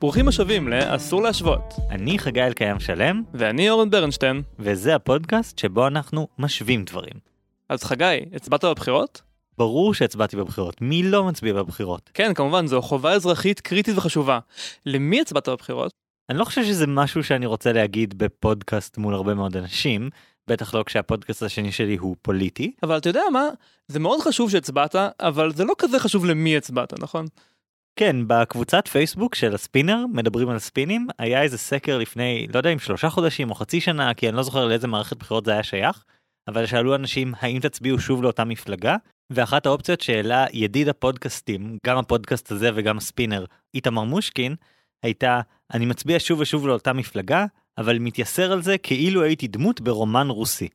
ברוכים השבים ל"אסור להשוות". אני חגי אלקיים שלם, ואני אורן ברנשטיין. וזה הפודקאסט שבו אנחנו משווים דברים. אז חגי, הצבעת בבחירות? ברור שהצבעתי בבחירות, מי לא מצביע בבחירות? כן, כמובן, זו חובה אזרחית קריטית וחשובה. למי הצבעת בבחירות? אני לא חושב שזה משהו שאני רוצה להגיד בפודקאסט מול הרבה מאוד אנשים, בטח לא כשהפודקאסט השני שלי הוא פוליטי. אבל אתה יודע מה? זה מאוד חשוב שהצבעת, אבל זה לא כזה חשוב למי הצבעת, נכון? כן, בקבוצת פייסבוק של הספינר, מדברים על ספינים, היה איזה סקר לפני, לא יודע אם שלושה חודשים או חצי שנה, כי אני לא זוכר לאיזה מערכת בחירות זה היה שייך, אבל שאלו אנשים האם תצביעו שוב לאותה מפלגה, ואחת האופציות שהעלה ידיד הפודקאסטים, גם הפודקאסט הזה וגם הספינר, איתמר מושקין, הייתה, אני מצביע שוב ושוב לאותה מפלגה, אבל מתייסר על זה כאילו הייתי דמות ברומן רוסי.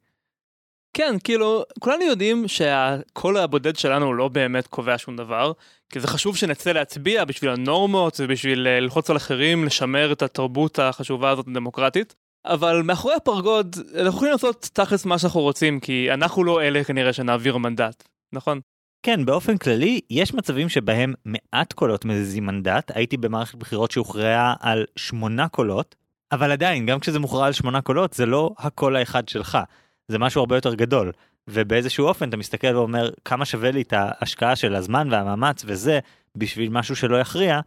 כן, כאילו, כולנו יודעים שהקול הבודד שלנו לא באמת קובע שום דבר, כי זה חשוב שנצא להצביע בשביל הנורמות ובשביל אה, ללחוץ על אחרים, לשמר את התרבות החשובה הזאת הדמוקרטית. אבל מאחורי הפרגוד, אנחנו יכולים לעשות תכלס מה שאנחנו רוצים, כי אנחנו לא אלה כנראה שנעביר מנדט, נכון? כן, באופן כללי, יש מצבים שבהם מעט קולות מזיזים מנדט. הייתי במערכת בחירות שהוכרעה על שמונה קולות, אבל עדיין, גם כשזה מוכרע על שמונה קולות, זה לא הקול האחד שלך. זה משהו הרבה יותר גדול. ובאיזשהו אופן אתה מסתכל ואומר כמה שווה לי את ההשקעה של הזמן והמאמץ וזה בשביל משהו שלא יכריע,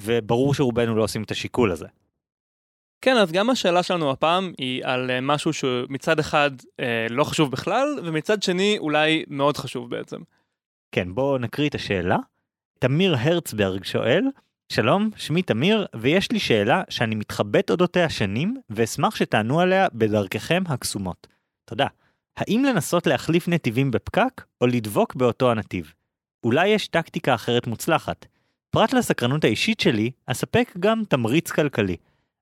וברור שרובנו לא עושים את השיקול הזה. כן, אז גם השאלה שלנו הפעם היא על אה, משהו שמצד אחד אה, לא חשוב בכלל, ומצד שני אולי מאוד חשוב בעצם. כן, בואו נקריא את השאלה. תמיר הרצברג שואל, שלום, שמי תמיר, ויש לי שאלה שאני מתחבט אודותיה שנים, ואשמח שתענו עליה בדרככם הקסומות. תודה. האם לנסות להחליף נתיבים בפקק, או לדבוק באותו הנתיב? אולי יש טקטיקה אחרת מוצלחת. פרט לסקרנות האישית שלי, אספק גם תמריץ כלכלי.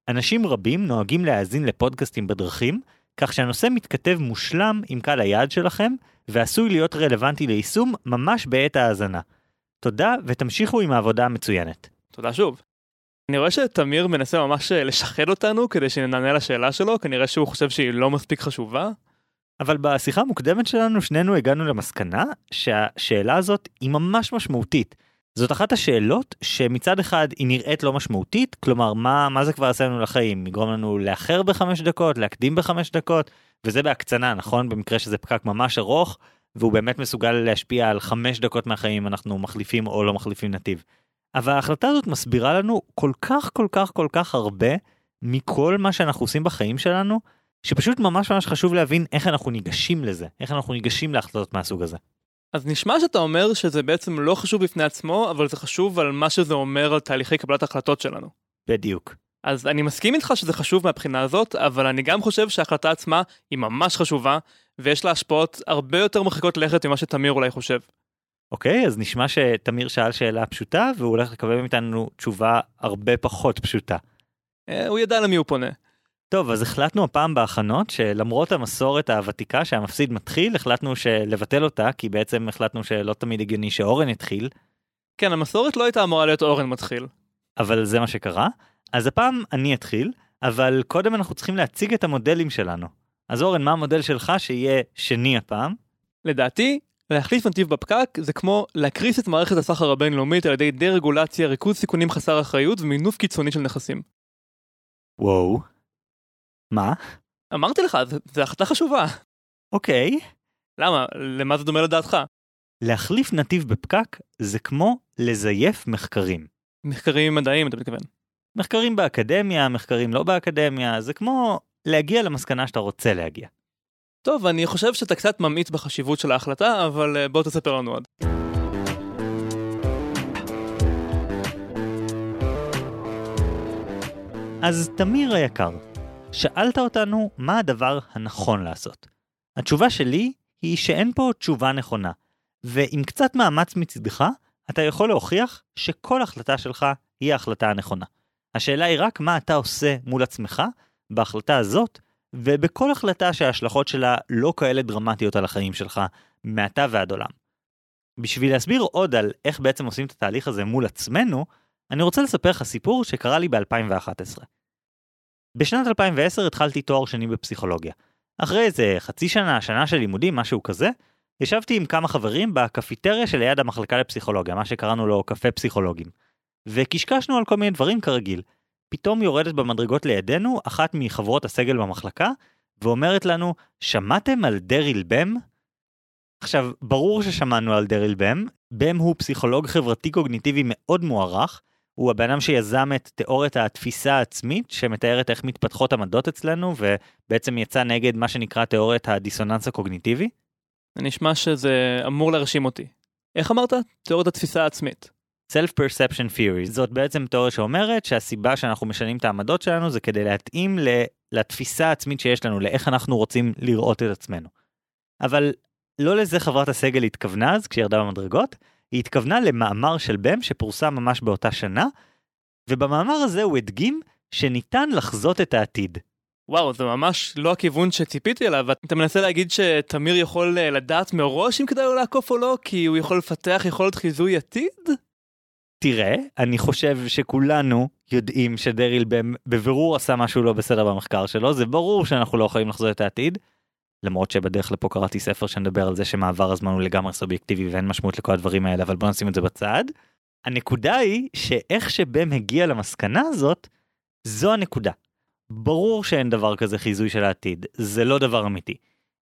אנשים רבים נוהגים להאזין לפודקאסטים בדרכים, כך שהנושא מתכתב מושלם עם קהל היעד שלכם, ועשוי להיות רלוונטי ליישום ממש בעת ההאזנה. תודה ותמשיכו עם העבודה המצוינת. תודה שוב. אני רואה שתמיר מנסה ממש לשחד אותנו כדי שנענה לשאלה שלו, כנראה שהוא חושב שהיא לא מספיק חשובה. אבל בשיחה המוקדמת שלנו שנינו הגענו למסקנה שהשאלה הזאת היא ממש משמעותית. זאת אחת השאלות שמצד אחד היא נראית לא משמעותית, כלומר מה, מה זה כבר יעשה לנו לחיים, יגרום לנו לאחר בחמש דקות, להקדים בחמש דקות, וזה בהקצנה, נכון? במקרה שזה פקק ממש ארוך, והוא באמת מסוגל להשפיע על חמש דקות מהחיים אנחנו מחליפים או לא מחליפים נתיב. אבל ההחלטה הזאת מסבירה לנו כל כך כל כך כל כך הרבה מכל מה שאנחנו עושים בחיים שלנו, שפשוט ממש ממש חשוב להבין איך אנחנו ניגשים לזה, איך אנחנו ניגשים להחלטות מהסוג הזה. אז נשמע שאתה אומר שזה בעצם לא חשוב בפני עצמו, אבל זה חשוב על מה שזה אומר על תהליכי קבלת החלטות שלנו. בדיוק. אז אני מסכים איתך שזה חשוב מהבחינה הזאת, אבל אני גם חושב שההחלטה עצמה היא ממש חשובה, ויש לה השפעות הרבה יותר מרחיקות לכת ממה שתמיר אולי חושב. אוקיי, אז נשמע שתמיר שאל שאלה פשוטה, והוא הולך לקבל מאיתנו תשובה הרבה פחות פשוטה. אה, הוא ידע למי הוא פונה. טוב, אז החלטנו הפעם בהכנות שלמרות המסורת הוותיקה שהמפסיד מתחיל, החלטנו לבטל אותה, כי בעצם החלטנו שלא תמיד הגיוני שאורן יתחיל. כן, המסורת לא הייתה אמורה להיות אורן מתחיל. אבל זה מה שקרה. אז הפעם אני אתחיל, אבל קודם אנחנו צריכים להציג את המודלים שלנו. אז אורן, מה המודל שלך שיהיה שני הפעם? לדעתי, להחליף נתיב בפקק זה כמו להקריס את מערכת הסחר הבינלאומית על ידי דה-רגולציה, ריכוז סיכונים חסר אחריות ומינוף קיצוני של נכסים. וואו. מה? אמרתי לך, זו החלטה חשובה. אוקיי. למה? למה זה דומה לדעתך? להחליף נתיב בפקק זה כמו לזייף מחקרים. מחקרים מדעיים, אתה מתכוון. מחקרים באקדמיה, מחקרים לא באקדמיה, זה כמו להגיע למסקנה שאתה רוצה להגיע. טוב, אני חושב שאתה קצת ממעיט בחשיבות של ההחלטה, אבל אה, בוא תספר לנו עוד. אז תמיר היקר, שאלת אותנו מה הדבר הנכון לעשות. התשובה שלי היא שאין פה תשובה נכונה, ועם קצת מאמץ מצדך, אתה יכול להוכיח שכל החלטה שלך היא ההחלטה הנכונה. השאלה היא רק מה אתה עושה מול עצמך בהחלטה הזאת, ובכל החלטה שההשלכות שלה לא כאלה דרמטיות על החיים שלך, מעתה ועד עולם. בשביל להסביר עוד על איך בעצם עושים את התהליך הזה מול עצמנו, אני רוצה לספר לך סיפור שקרה לי ב-2011. בשנת 2010 התחלתי תואר שני בפסיכולוגיה. אחרי איזה חצי שנה, שנה של לימודים, משהו כזה, ישבתי עם כמה חברים בקפיטריה שליד המחלקה לפסיכולוגיה, מה שקראנו לו קפה פסיכולוגים. וקשקשנו על כל מיני דברים כרגיל. פתאום יורדת במדרגות לידינו אחת מחברות הסגל במחלקה, ואומרת לנו, שמעתם על דריל בם? עכשיו, ברור ששמענו על דריל בם, בם הוא פסיכולוג חברתי קוגניטיבי מאוד מוערך, הוא הבן אדם שיזם את תיאוריית התפיסה העצמית, שמתארת איך מתפתחות עמדות אצלנו, ובעצם יצא נגד מה שנקרא תיאוריית הדיסוננס הקוגניטיבי. זה נשמע שזה אמור להרשים אותי. איך אמרת? תיאוריית התפיסה העצמית. Self-Perception Theory, זאת בעצם תיאוריה שאומרת שהסיבה שאנחנו משנים את העמדות שלנו זה כדי להתאים לתפיסה העצמית שיש לנו, לאיך אנחנו רוצים לראות את עצמנו. אבל לא לזה חברת הסגל התכוונה אז כשהיא ירדה במדרגות, היא התכוונה למאמר של בם שפורסם ממש באותה שנה, ובמאמר הזה הוא הדגים שניתן לחזות את העתיד. וואו, זה ממש לא הכיוון שציפיתי אליו. אתה מנסה להגיד שתמיר יכול אה, לדעת מראש אם כדאי לו לעקוף או לא, כי הוא יכול לפתח יכולת חיזוי עתיד? תראה, אני חושב שכולנו יודעים שדריל בבירור עשה משהו לא בסדר במחקר שלו, זה ברור שאנחנו לא יכולים לחזות את העתיד. למרות שבדרך לפה קראתי ספר שמדבר על זה שמעבר הזמן הוא לגמרי סובייקטיבי ואין משמעות לכל הדברים האלה, אבל בוא נשים את זה בצד. הנקודה היא שאיך שבם הגיע למסקנה הזאת, זו הנקודה. ברור שאין דבר כזה חיזוי של העתיד, זה לא דבר אמיתי.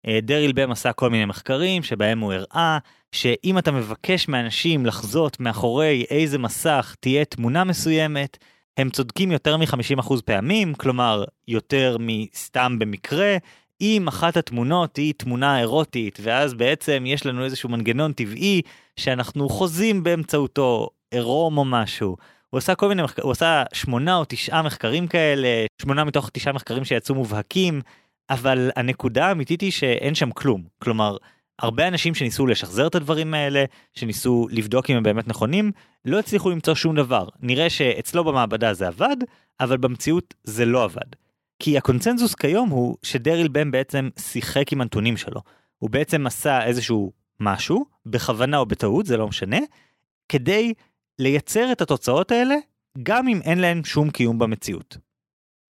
אה, דריל בם עשה כל מיני מחקרים שבהם הוא הראה שאם אתה מבקש מאנשים לחזות מאחורי איזה מסך תהיה תמונה מסוימת, הם צודקים יותר מ-50% פעמים, כלומר יותר מסתם במקרה, אם אחת התמונות היא תמונה אירוטית, ואז בעצם יש לנו איזשהו מנגנון טבעי שאנחנו חוזים באמצעותו עירום או משהו. הוא עשה כל מיני מחקרים, הוא עשה שמונה או תשעה מחקרים כאלה, שמונה מתוך תשעה מחקרים שיצאו מובהקים, אבל הנקודה האמיתית היא שאין שם כלום. כלומר, הרבה אנשים שניסו לשחזר את הדברים האלה, שניסו לבדוק אם הם באמת נכונים, לא הצליחו למצוא שום דבר. נראה שאצלו במעבדה זה עבד, אבל במציאות זה לא עבד. כי הקונצנזוס כיום הוא שדריל בן בעצם שיחק עם הנתונים שלו. הוא בעצם עשה איזשהו משהו, בכוונה או בטעות, זה לא משנה, כדי לייצר את התוצאות האלה, גם אם אין להן שום קיום במציאות.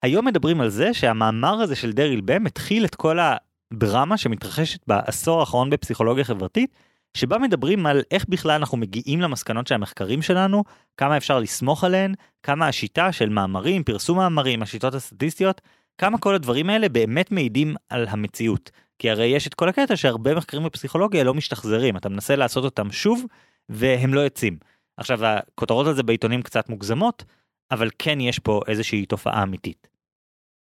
היום מדברים על זה שהמאמר הזה של דריל בם התחיל את כל הדרמה שמתרחשת בעשור האחרון בפסיכולוגיה חברתית, שבה מדברים על איך בכלל אנחנו מגיעים למסקנות של המחקרים שלנו, כמה אפשר לסמוך עליהן, כמה השיטה של מאמרים, פרסום מאמרים, השיטות הסטטיסטיות, כמה כל הדברים האלה באמת מעידים על המציאות. כי הרי יש את כל הקטע שהרבה מחקרים בפסיכולוגיה לא משתחזרים, אתה מנסה לעשות אותם שוב, והם לא יוצאים. עכשיו, הכותרות על זה בעיתונים קצת מוגזמות, אבל כן יש פה איזושהי תופעה אמיתית.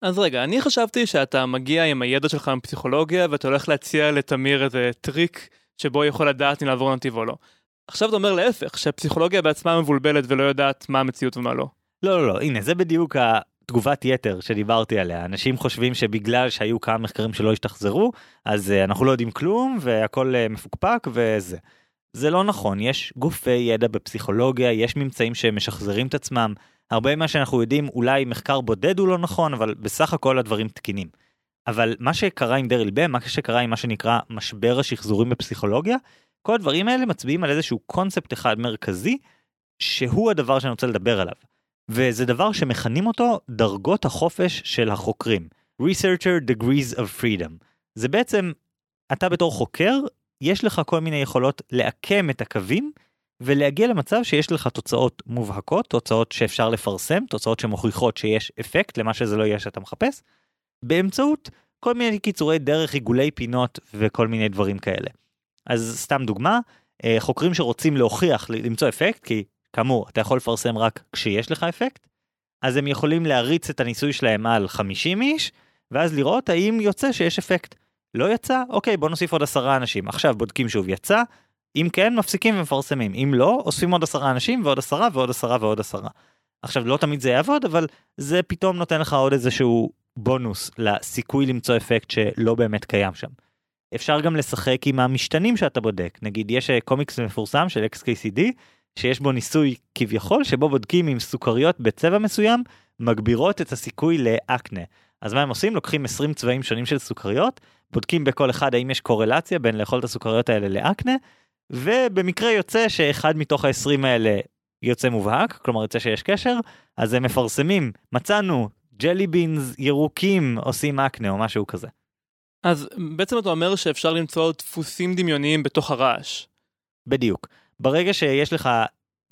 אז רגע, אני חשבתי שאתה מגיע עם הידע שלך מפסיכולוגיה ואתה הולך להציע לתמיר איזה טריק שבו יכול לדעת אם לעבור נתיב או לא. עכשיו אתה אומר להפך, שהפסיכולוגיה בעצמה מבולבלת ולא יודעת מה המציאות ומה לא. לא, לא, לא, הנה, זה בדיוק התגובת יתר שדיברתי עליה. אנשים חושבים שבגלל שהיו כמה מחקרים שלא השתחזרו, אז uh, אנחנו לא יודעים כלום והכל uh, מפוקפק וזה. זה לא נכון, יש גופי ידע בפסיכולוגיה, יש ממצאים שמשחזרים את עצמם. הרבה ממה שאנחנו יודעים, אולי מחקר בודד הוא לא נכון, אבל בסך הכל הדברים תקינים. אבל מה שקרה עם דריל בם, מה שקרה עם מה שנקרא משבר השחזורים בפסיכולוגיה, כל הדברים האלה מצביעים על איזשהו קונספט אחד מרכזי, שהוא הדבר שאני רוצה לדבר עליו. וזה דבר שמכנים אותו דרגות החופש של החוקרים. Researcher Degrees of Freedom. זה בעצם, אתה בתור חוקר, יש לך כל מיני יכולות לעקם את הקווים ולהגיע למצב שיש לך תוצאות מובהקות, תוצאות שאפשר לפרסם, תוצאות שמוכיחות שיש אפקט למה שזה לא יהיה שאתה מחפש, באמצעות כל מיני קיצורי דרך, עיגולי פינות וכל מיני דברים כאלה. אז סתם דוגמה, אה, חוקרים שרוצים להוכיח, למצוא אפקט, כי כאמור, אתה יכול לפרסם רק כשיש לך אפקט, אז הם יכולים להריץ את הניסוי שלהם על 50 איש, ואז לראות האם יוצא שיש אפקט. לא יצא? אוקיי, בוא נוסיף עוד עשרה אנשים. עכשיו בודקים שוב יצא, אם כן, מפסיקים ומפרסמים. אם לא, אוספים עוד עשרה אנשים ועוד עשרה ועוד עשרה ועוד עשרה. עכשיו, לא תמיד זה יעבוד, אבל זה פתאום נותן לך עוד איזשהו בונוס לסיכוי למצוא אפקט שלא באמת קיים שם. אפשר גם לשחק עם המשתנים שאתה בודק. נגיד, יש אה, קומיקס מפורסם של XKCD, שיש בו ניסוי כביכול, שבו בודקים אם סוכריות בצבע מסוים מגבירות את הסיכוי לאקנה. אז מה הם עושים? לוקחים 20 צבעים שונים של סוכריות, בודקים בכל אחד האם יש קורלציה בין לאכול את הסוכריות האלה לאקנה, ובמקרה יוצא שאחד מתוך ה-20 האלה יוצא מובהק, כלומר יוצא שיש קשר, אז הם מפרסמים, מצאנו ג'לי בינס ירוקים עושים אקנה או משהו כזה. אז בעצם אתה אומר שאפשר למצוא דפוסים דמיוניים בתוך הרעש. בדיוק. ברגע שיש לך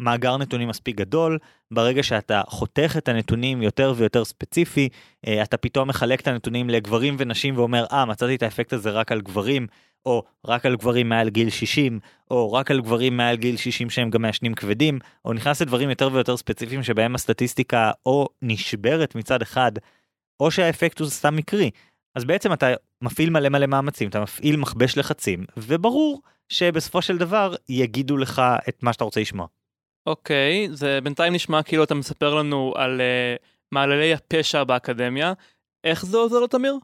מאגר נתונים מספיק גדול, ברגע שאתה חותך את הנתונים יותר ויותר ספציפי, אה, אתה פתאום מחלק את הנתונים לגברים ונשים ואומר, אה, מצאתי את האפקט הזה רק על גברים, או רק על גברים מעל גיל 60, או רק על גברים מעל גיל 60 שהם גם מעשנים כבדים, או נכנס לדברים יותר ויותר ספציפיים שבהם הסטטיסטיקה או נשברת מצד אחד, או שהאפקט הוא סתם מקרי. אז בעצם אתה מפעיל מלא מלא מאמצים, אתה מפעיל מכבש לחצים, וברור שבסופו של דבר יגידו לך את מה שאתה רוצה לשמוע. אוקיי, זה בינתיים נשמע כאילו אתה מספר לנו על uh, מעללי הפשע באקדמיה. איך זה עוזר לו, תמיר?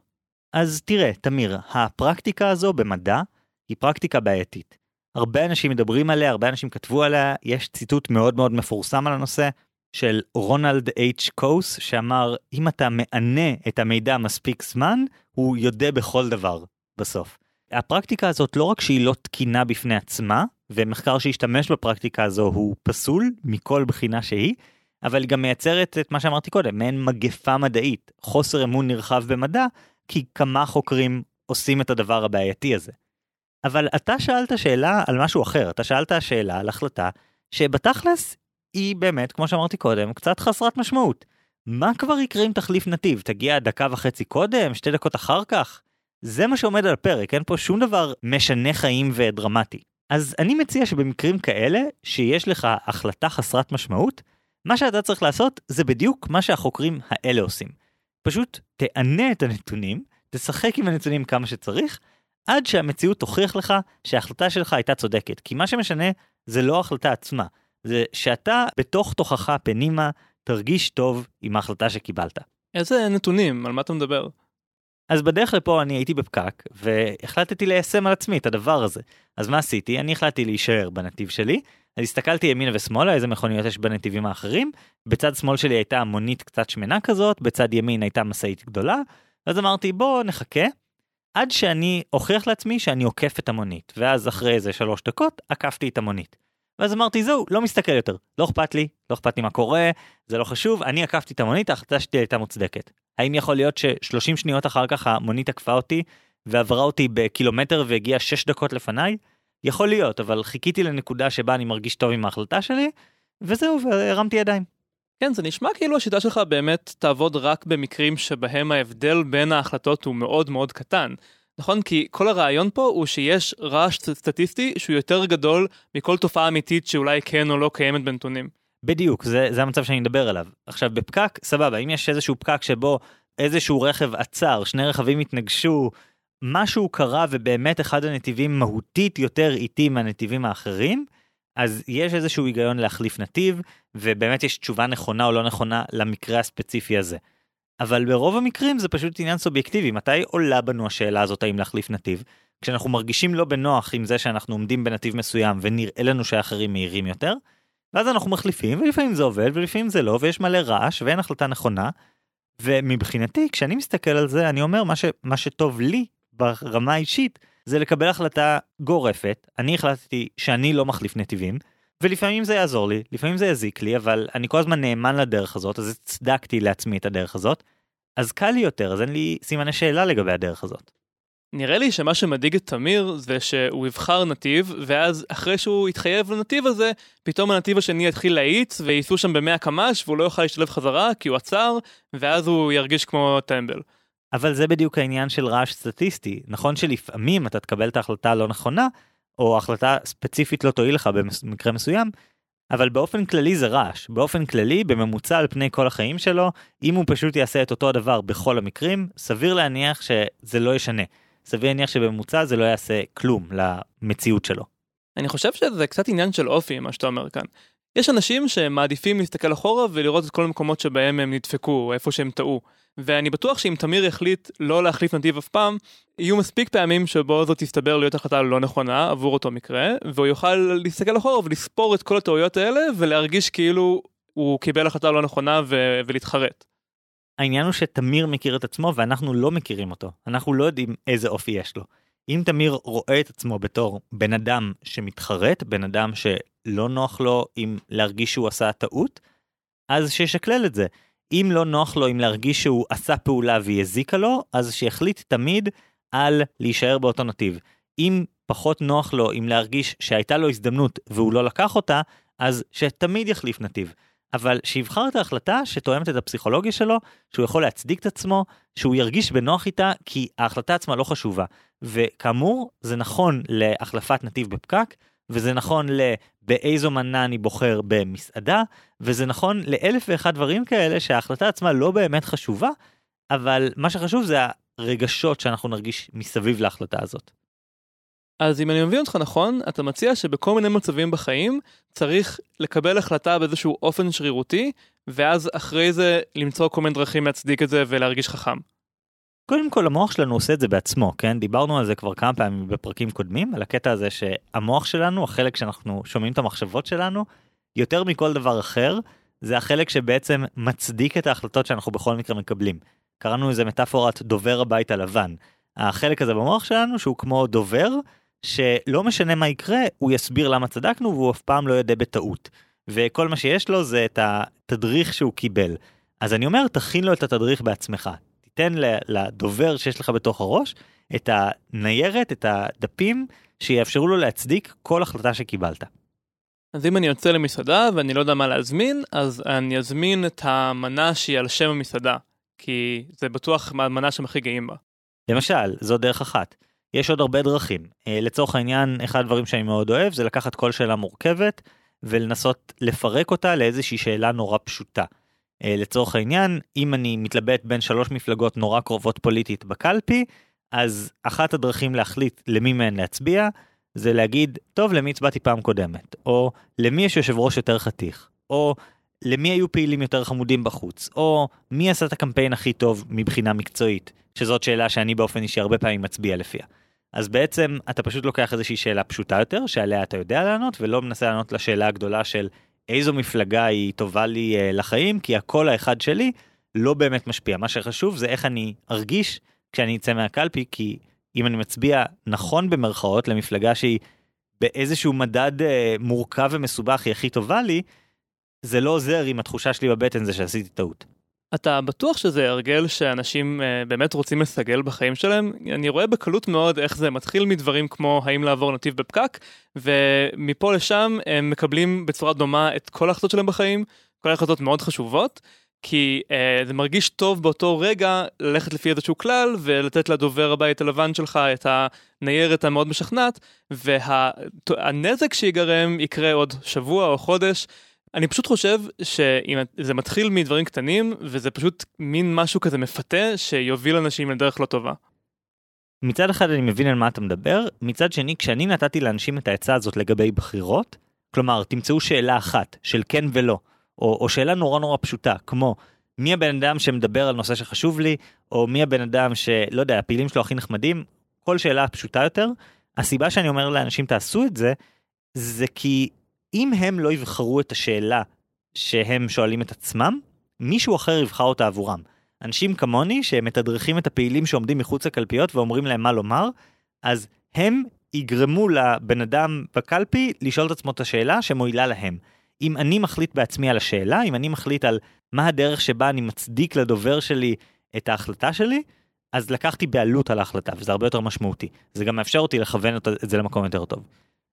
אז תראה, תמיר, הפרקטיקה הזו במדע היא פרקטיקה בעייתית. הרבה אנשים מדברים עליה, הרבה אנשים כתבו עליה, יש ציטוט מאוד מאוד מפורסם על הנושא של רונלד אייץ' קוס, שאמר, אם אתה מענה את המידע מספיק זמן, הוא יודע בכל דבר בסוף. הפרקטיקה הזאת לא רק שהיא לא תקינה בפני עצמה, ומחקר שהשתמש בפרקטיקה הזו הוא פסול מכל בחינה שהיא, אבל היא גם מייצרת את מה שאמרתי קודם, מעין מגפה מדעית, חוסר אמון נרחב במדע, כי כמה חוקרים עושים את הדבר הבעייתי הזה. אבל אתה שאלת שאלה על משהו אחר, אתה שאלת שאלה על החלטה שבתכלס היא באמת, כמו שאמרתי קודם, קצת חסרת משמעות. מה כבר יקרה אם תחליף נתיב? תגיע דקה וחצי קודם? שתי דקות אחר כך? זה מה שעומד על הפרק, אין פה שום דבר משנה חיים ודרמטי. אז אני מציע שבמקרים כאלה, שיש לך החלטה חסרת משמעות, מה שאתה צריך לעשות זה בדיוק מה שהחוקרים האלה עושים. פשוט תענה את הנתונים, תשחק עם הנתונים כמה שצריך, עד שהמציאות תוכיח לך שההחלטה שלך הייתה צודקת. כי מה שמשנה זה לא ההחלטה עצמה, זה שאתה בתוך תוכך פנימה תרגיש טוב עם ההחלטה שקיבלת. איזה נתונים? על מה אתה מדבר? אז בדרך לפה אני הייתי בפקק, והחלטתי ליישם על עצמי את הדבר הזה. אז מה עשיתי? אני החלטתי להישאר בנתיב שלי, אז הסתכלתי ימינה ושמאלה איזה מכוניות יש בנתיבים האחרים, בצד שמאל שלי הייתה מונית קצת שמנה כזאת, בצד ימין הייתה משאית גדולה, ואז אמרתי בוא נחכה, עד שאני אוכיח לעצמי שאני עוקף את המונית, ואז אחרי איזה שלוש דקות עקפתי את המונית. ואז אמרתי זהו, לא מסתכל יותר, לא אכפת לי, לא אכפת לי מה קורה, זה לא חשוב, אני עקפתי את המונית, ההחלטה שלי הייתה מוצדקת. האם יכול להיות ש-30 שניות אחר כך המונית עקפה אותי ועברה אותי בקילומטר והגיעה 6 דקות לפניי? יכול להיות, אבל חיכיתי לנקודה שבה אני מרגיש טוב עם ההחלטה שלי, וזהו, והרמתי ידיים. כן, זה נשמע כאילו השיטה שלך באמת תעבוד רק במקרים שבהם ההבדל בין ההחלטות הוא מאוד מאוד קטן. נכון? כי כל הרעיון פה הוא שיש רעש סטטיסטי שהוא יותר גדול מכל תופעה אמיתית שאולי כן או לא קיימת בנתונים. בדיוק, זה, זה המצב שאני מדבר עליו. עכשיו, בפקק, סבבה, אם יש איזשהו פקק שבו איזשהו רכב עצר, שני רכבים התנגשו, משהו קרה ובאמת אחד הנתיבים מהותית יותר איטי מהנתיבים האחרים, אז יש איזשהו היגיון להחליף נתיב, ובאמת יש תשובה נכונה או לא נכונה למקרה הספציפי הזה. אבל ברוב המקרים זה פשוט עניין סובייקטיבי, מתי עולה בנו השאלה הזאת האם להחליף נתיב? כשאנחנו מרגישים לא בנוח עם זה שאנחנו עומדים בנתיב מסוים ונראה לנו שאחרים מהירים יותר, ואז אנחנו מחליפים ולפעמים זה עובד ולפעמים זה לא ויש מלא רעש ואין החלטה נכונה. ומבחינתי כשאני מסתכל על זה אני אומר מה, ש, מה שטוב לי ברמה האישית זה לקבל החלטה גורפת אני החלטתי שאני לא מחליף נתיבים ולפעמים זה יעזור לי לפעמים זה יזיק לי אבל אני כל הזמן נאמן לדרך הזאת אז הצדקתי לעצמי את הדרך הזאת אז קל לי יותר אז אין לי סימני שאלה לגבי הדרך הזאת. נראה לי שמה שמדאיג את תמיר זה שהוא יבחר נתיב, ואז אחרי שהוא יתחייב לנתיב הזה, פתאום הנתיב השני יתחיל להאיץ, וייסעו שם במאה קמ"ש, והוא לא יוכל להשתלב חזרה, כי הוא עצר, ואז הוא ירגיש כמו טמבל. אבל זה בדיוק העניין של רעש סטטיסטי. נכון שלפעמים אתה תקבל את ההחלטה הלא נכונה, או החלטה ספציפית לא תועיל לך במקרה מסוים, אבל באופן כללי זה רעש. באופן כללי, בממוצע על פני כל החיים שלו, אם הוא פשוט יעשה את אותו הדבר בכל המקרים, סביר להניח שזה לא ישנה. סביר להניח שבממוצע זה לא יעשה כלום למציאות שלו. אני חושב שזה קצת עניין של אופי, מה שאתה אומר כאן. יש אנשים שמעדיפים להסתכל אחורה ולראות את כל המקומות שבהם הם נדפקו, איפה שהם טעו. ואני בטוח שאם תמיר יחליט לא להחליף נתיב אף פעם, יהיו מספיק פעמים שבו זאת תסתבר להיות החלטה לא נכונה עבור אותו מקרה, והוא יוכל להסתכל אחורה ולספור את כל הטעויות האלה ולהרגיש כאילו הוא קיבל החלטה לא נכונה ו- ולהתחרט. העניין הוא שתמיר מכיר את עצמו ואנחנו לא מכירים אותו. אנחנו לא יודעים איזה אופי יש לו. אם תמיר רואה את עצמו בתור בן אדם שמתחרט, בן אדם שלא נוח לו אם להרגיש שהוא עשה טעות, אז שישקלל את זה. אם לא נוח לו אם להרגיש שהוא עשה פעולה והיא הזיקה לו, אז שיחליט תמיד על להישאר באותו נתיב. אם פחות נוח לו אם להרגיש שהייתה לו הזדמנות והוא לא לקח אותה, אז שתמיד יחליף נתיב. אבל שיבחר את ההחלטה שתואמת את הפסיכולוגיה שלו, שהוא יכול להצדיק את עצמו, שהוא ירגיש בנוח איתה, כי ההחלטה עצמה לא חשובה. וכאמור, זה נכון להחלפת נתיב בפקק, וזה נכון לבאיזו מנה אני בוחר במסעדה, וזה נכון לאלף ואחד דברים כאלה שההחלטה עצמה לא באמת חשובה, אבל מה שחשוב זה הרגשות שאנחנו נרגיש מסביב להחלטה הזאת. אז אם אני מבין אותך נכון, אתה מציע שבכל מיני מצבים בחיים צריך לקבל החלטה באיזשהו אופן שרירותי, ואז אחרי זה למצוא כל מיני דרכים להצדיק את זה ולהרגיש חכם. קודם כל המוח שלנו עושה את זה בעצמו, כן? דיברנו על זה כבר כמה פעמים בפרקים קודמים, על הקטע הזה שהמוח שלנו, החלק שאנחנו שומעים את המחשבות שלנו, יותר מכל דבר אחר, זה החלק שבעצם מצדיק את ההחלטות שאנחנו בכל מקרה מקבלים. קראנו לזה מטאפורת דובר הבית הלבן. החלק הזה במוח שלנו שהוא כמו דובר, שלא משנה מה יקרה, הוא יסביר למה צדקנו והוא אף פעם לא יודע בטעות. וכל מה שיש לו זה את התדריך שהוא קיבל. אז אני אומר, תכין לו את התדריך בעצמך. תיתן לדובר שיש לך בתוך הראש את הניירת, את הדפים, שיאפשרו לו להצדיק כל החלטה שקיבלת. אז אם אני יוצא למסעדה ואני לא יודע מה להזמין, אז אני אזמין את המנה שהיא על שם המסעדה, כי זה בטוח המנה שהם הכי גאים בה. למשל, זו דרך אחת. יש עוד הרבה דרכים. אה, לצורך העניין, אחד הדברים שאני מאוד אוהב זה לקחת כל שאלה מורכבת ולנסות לפרק אותה לאיזושהי שאלה נורא פשוטה. אה, לצורך העניין, אם אני מתלבט בין שלוש מפלגות נורא קרובות פוליטית בקלפי, אז אחת הדרכים להחליט למי מהן להצביע, זה להגיד, טוב, למי הצבעתי פעם קודמת, או למי יש יושב ראש יותר חתיך, או למי היו פעילים יותר חמודים בחוץ, או מי עשה את הקמפיין הכי טוב מבחינה מקצועית, שזאת שאלה שאני באופן אישי הרבה פעמים מצביע לפיה. אז בעצם אתה פשוט לוקח איזושהי שאלה פשוטה יותר, שעליה אתה יודע לענות, ולא מנסה לענות לשאלה הגדולה של איזו מפלגה היא טובה לי uh, לחיים, כי הקול האחד שלי לא באמת משפיע. מה שחשוב זה איך אני ארגיש כשאני אצא מהקלפי, כי אם אני מצביע נכון במרכאות למפלגה שהיא באיזשהו מדד uh, מורכב ומסובך היא הכי טובה לי, זה לא עוזר אם התחושה שלי בבטן זה שעשיתי טעות. אתה בטוח שזה הרגל שאנשים uh, באמת רוצים לסגל בחיים שלהם? אני רואה בקלות מאוד איך זה מתחיל מדברים כמו האם לעבור נתיב בפקק, ומפה לשם הם מקבלים בצורה דומה את כל ההחלטות שלהם בחיים, כל ההחלטות מאוד חשובות, כי uh, זה מרגיש טוב באותו רגע ללכת לפי איזשהו כלל ולתת לדובר הבית הלבן שלך את הניירת המאוד משכנעת, והנזק שיגרם יקרה עוד שבוע או חודש. אני פשוט חושב שאם זה מתחיל מדברים קטנים וזה פשוט מין משהו כזה מפתה שיוביל אנשים לדרך לא טובה. מצד אחד אני מבין על מה אתה מדבר, מצד שני כשאני נתתי לאנשים את העצה הזאת לגבי בחירות, כלומר תמצאו שאלה אחת של כן ולא, או, או שאלה נורא נורא פשוטה כמו מי הבן אדם שמדבר על נושא שחשוב לי, או מי הבן אדם שלא יודע הפעילים שלו הכי נחמדים, כל שאלה פשוטה יותר. הסיבה שאני אומר לאנשים תעשו את זה, זה כי אם הם לא יבחרו את השאלה שהם שואלים את עצמם, מישהו אחר יבחר אותה עבורם. אנשים כמוני שמתדרכים את הפעילים שעומדים מחוץ לקלפיות ואומרים להם מה לומר, אז הם יגרמו לבן אדם בקלפי לשאול את עצמו את השאלה שמועילה להם. אם אני מחליט בעצמי על השאלה, אם אני מחליט על מה הדרך שבה אני מצדיק לדובר שלי את ההחלטה שלי, אז לקחתי בעלות על ההחלטה, וזה הרבה יותר משמעותי. זה גם מאפשר אותי לכוון את זה למקום יותר טוב.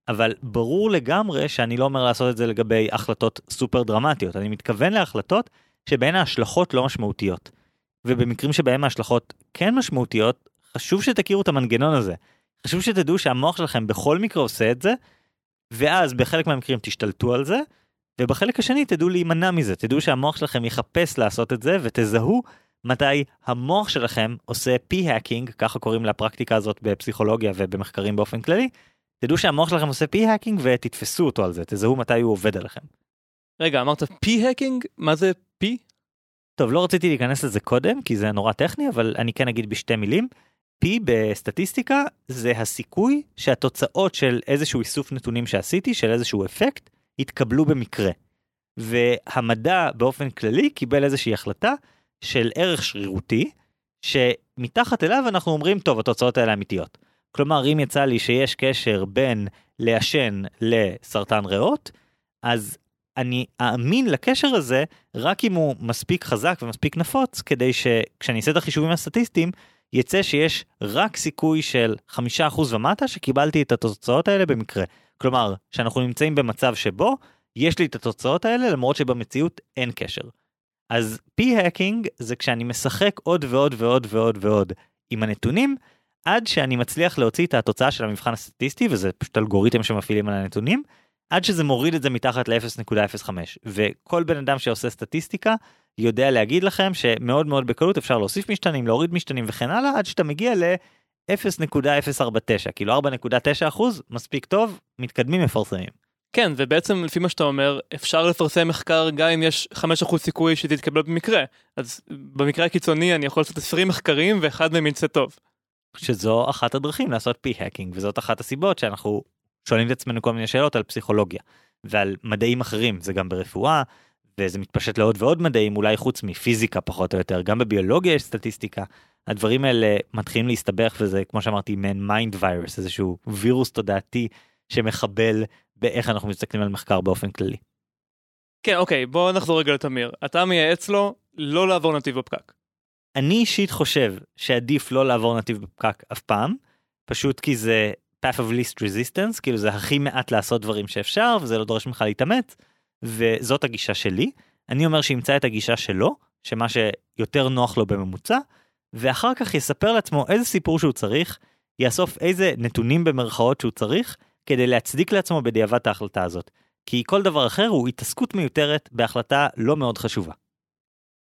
אבל ברור לגמרי שאני לא אומר לעשות את זה לגבי החלטות סופר דרמטיות, אני מתכוון להחלטות שבהן ההשלכות לא משמעותיות. ובמקרים שבהם ההשלכות כן משמעותיות, חשוב שתכירו את המנגנון הזה. חשוב שתדעו שהמוח שלכם בכל מקרה עושה את זה, ואז בחלק מהמקרים תשתלטו על זה, ובחלק השני תדעו להימנע מזה, תדעו שהמוח שלכם יחפש לעשות את זה, ותזהו מתי המוח שלכם עושה p-hacking, ככה קוראים לפרקטיקה הזאת בפסיכולוגיה ובמחקרים באופן כללי, תדעו שהמוח שלכם עושה p-hacking ותתפסו אותו על זה, תזהו מתי הוא עובד עליכם. רגע, אמרת p-hacking? מה זה p? טוב, לא רציתי להיכנס לזה קודם, כי זה נורא טכני, אבל אני כן אגיד בשתי מילים. p בסטטיסטיקה זה הסיכוי שהתוצאות של איזשהו איסוף נתונים שעשיתי, של איזשהו אפקט, יתקבלו במקרה. והמדע באופן כללי קיבל איזושהי החלטה של ערך שרירותי, שמתחת אליו אנחנו אומרים, טוב, התוצאות האלה אמיתיות. כלומר, אם יצא לי שיש קשר בין לעשן לסרטן ריאות, אז אני אאמין לקשר הזה רק אם הוא מספיק חזק ומספיק נפוץ, כדי שכשאני אעשה את החישובים הסטטיסטיים, יצא שיש רק סיכוי של 5% ומטה שקיבלתי את התוצאות האלה במקרה. כלומר, שאנחנו נמצאים במצב שבו יש לי את התוצאות האלה למרות שבמציאות אין קשר. אז פי-הקינג זה כשאני משחק עוד ועוד ועוד ועוד ועוד עם הנתונים, עד שאני מצליח להוציא את התוצאה של המבחן הסטטיסטי, וזה פשוט אלגוריתם שמפעילים על הנתונים, עד שזה מוריד את זה מתחת ל-0.05. וכל בן אדם שעושה סטטיסטיקה יודע להגיד לכם שמאוד מאוד בקלות אפשר להוסיף משתנים, להוריד משתנים וכן הלאה, עד שאתה מגיע ל-0.049, כאילו 4.9 אחוז, מספיק טוב, מתקדמים מפרסמים. כן, ובעצם לפי מה שאתה אומר, אפשר לפרסם מחקר גם אם יש 5% סיכוי שתתקבל במקרה. אז במקרה הקיצוני אני יכול לעשות 20 מחקרים ואחד מהם יצא טוב. שזו אחת הדרכים לעשות p-hacking, וזאת אחת הסיבות שאנחנו שואלים את עצמנו כל מיני שאלות על פסיכולוגיה ועל מדעים אחרים, זה גם ברפואה, וזה מתפשט לעוד ועוד מדעים, אולי חוץ מפיזיקה פחות או יותר, גם בביולוגיה יש סטטיסטיקה. הדברים האלה מתחילים להסתבך וזה כמו שאמרתי מעין mind virus, איזשהו וירוס תודעתי שמחבל באיך אנחנו מסתכלים על מחקר באופן כללי. כן, אוקיי, בוא נחזור רגע לתמיר. אתה מייעץ לו לא לעבור נתיב בפקק. אני אישית חושב שעדיף לא לעבור נתיב בפקק אף פעם, פשוט כי זה path of least resistance, כאילו זה הכי מעט לעשות דברים שאפשר וזה לא דורש ממך להתאמץ, וזאת הגישה שלי. אני אומר שימצא את הגישה שלו, שמה שיותר נוח לו בממוצע, ואחר כך יספר לעצמו איזה סיפור שהוא צריך, יאסוף איזה נתונים במרכאות שהוא צריך, כדי להצדיק לעצמו בדיעבד ההחלטה הזאת. כי כל דבר אחר הוא התעסקות מיותרת בהחלטה לא מאוד חשובה.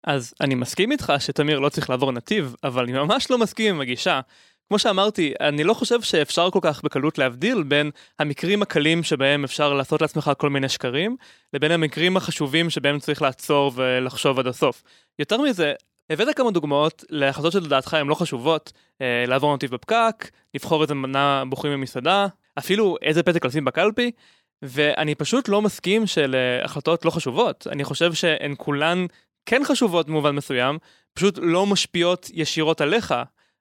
אז אני מסכים איתך שתמיר לא צריך לעבור נתיב, אבל אני ממש לא מסכים עם הגישה. כמו שאמרתי, אני לא חושב שאפשר כל כך בקלות להבדיל בין המקרים הקלים שבהם אפשר לעשות לעצמך כל מיני שקרים, לבין המקרים החשובים שבהם צריך לעצור ולחשוב עד הסוף. יותר מזה, הבאת כמה דוגמאות להחלטות שלדעתך הן לא חשובות, אה, לעבור נתיב בפקק, לבחור איזה מנה בוחרים במסעדה, אפילו איזה פתק לשים בקלפי, ואני פשוט לא מסכים של החלטות לא חשובות. אני חושב שהן כולן כן חשובות במובן מסוים, פשוט לא משפיעות ישירות עליך.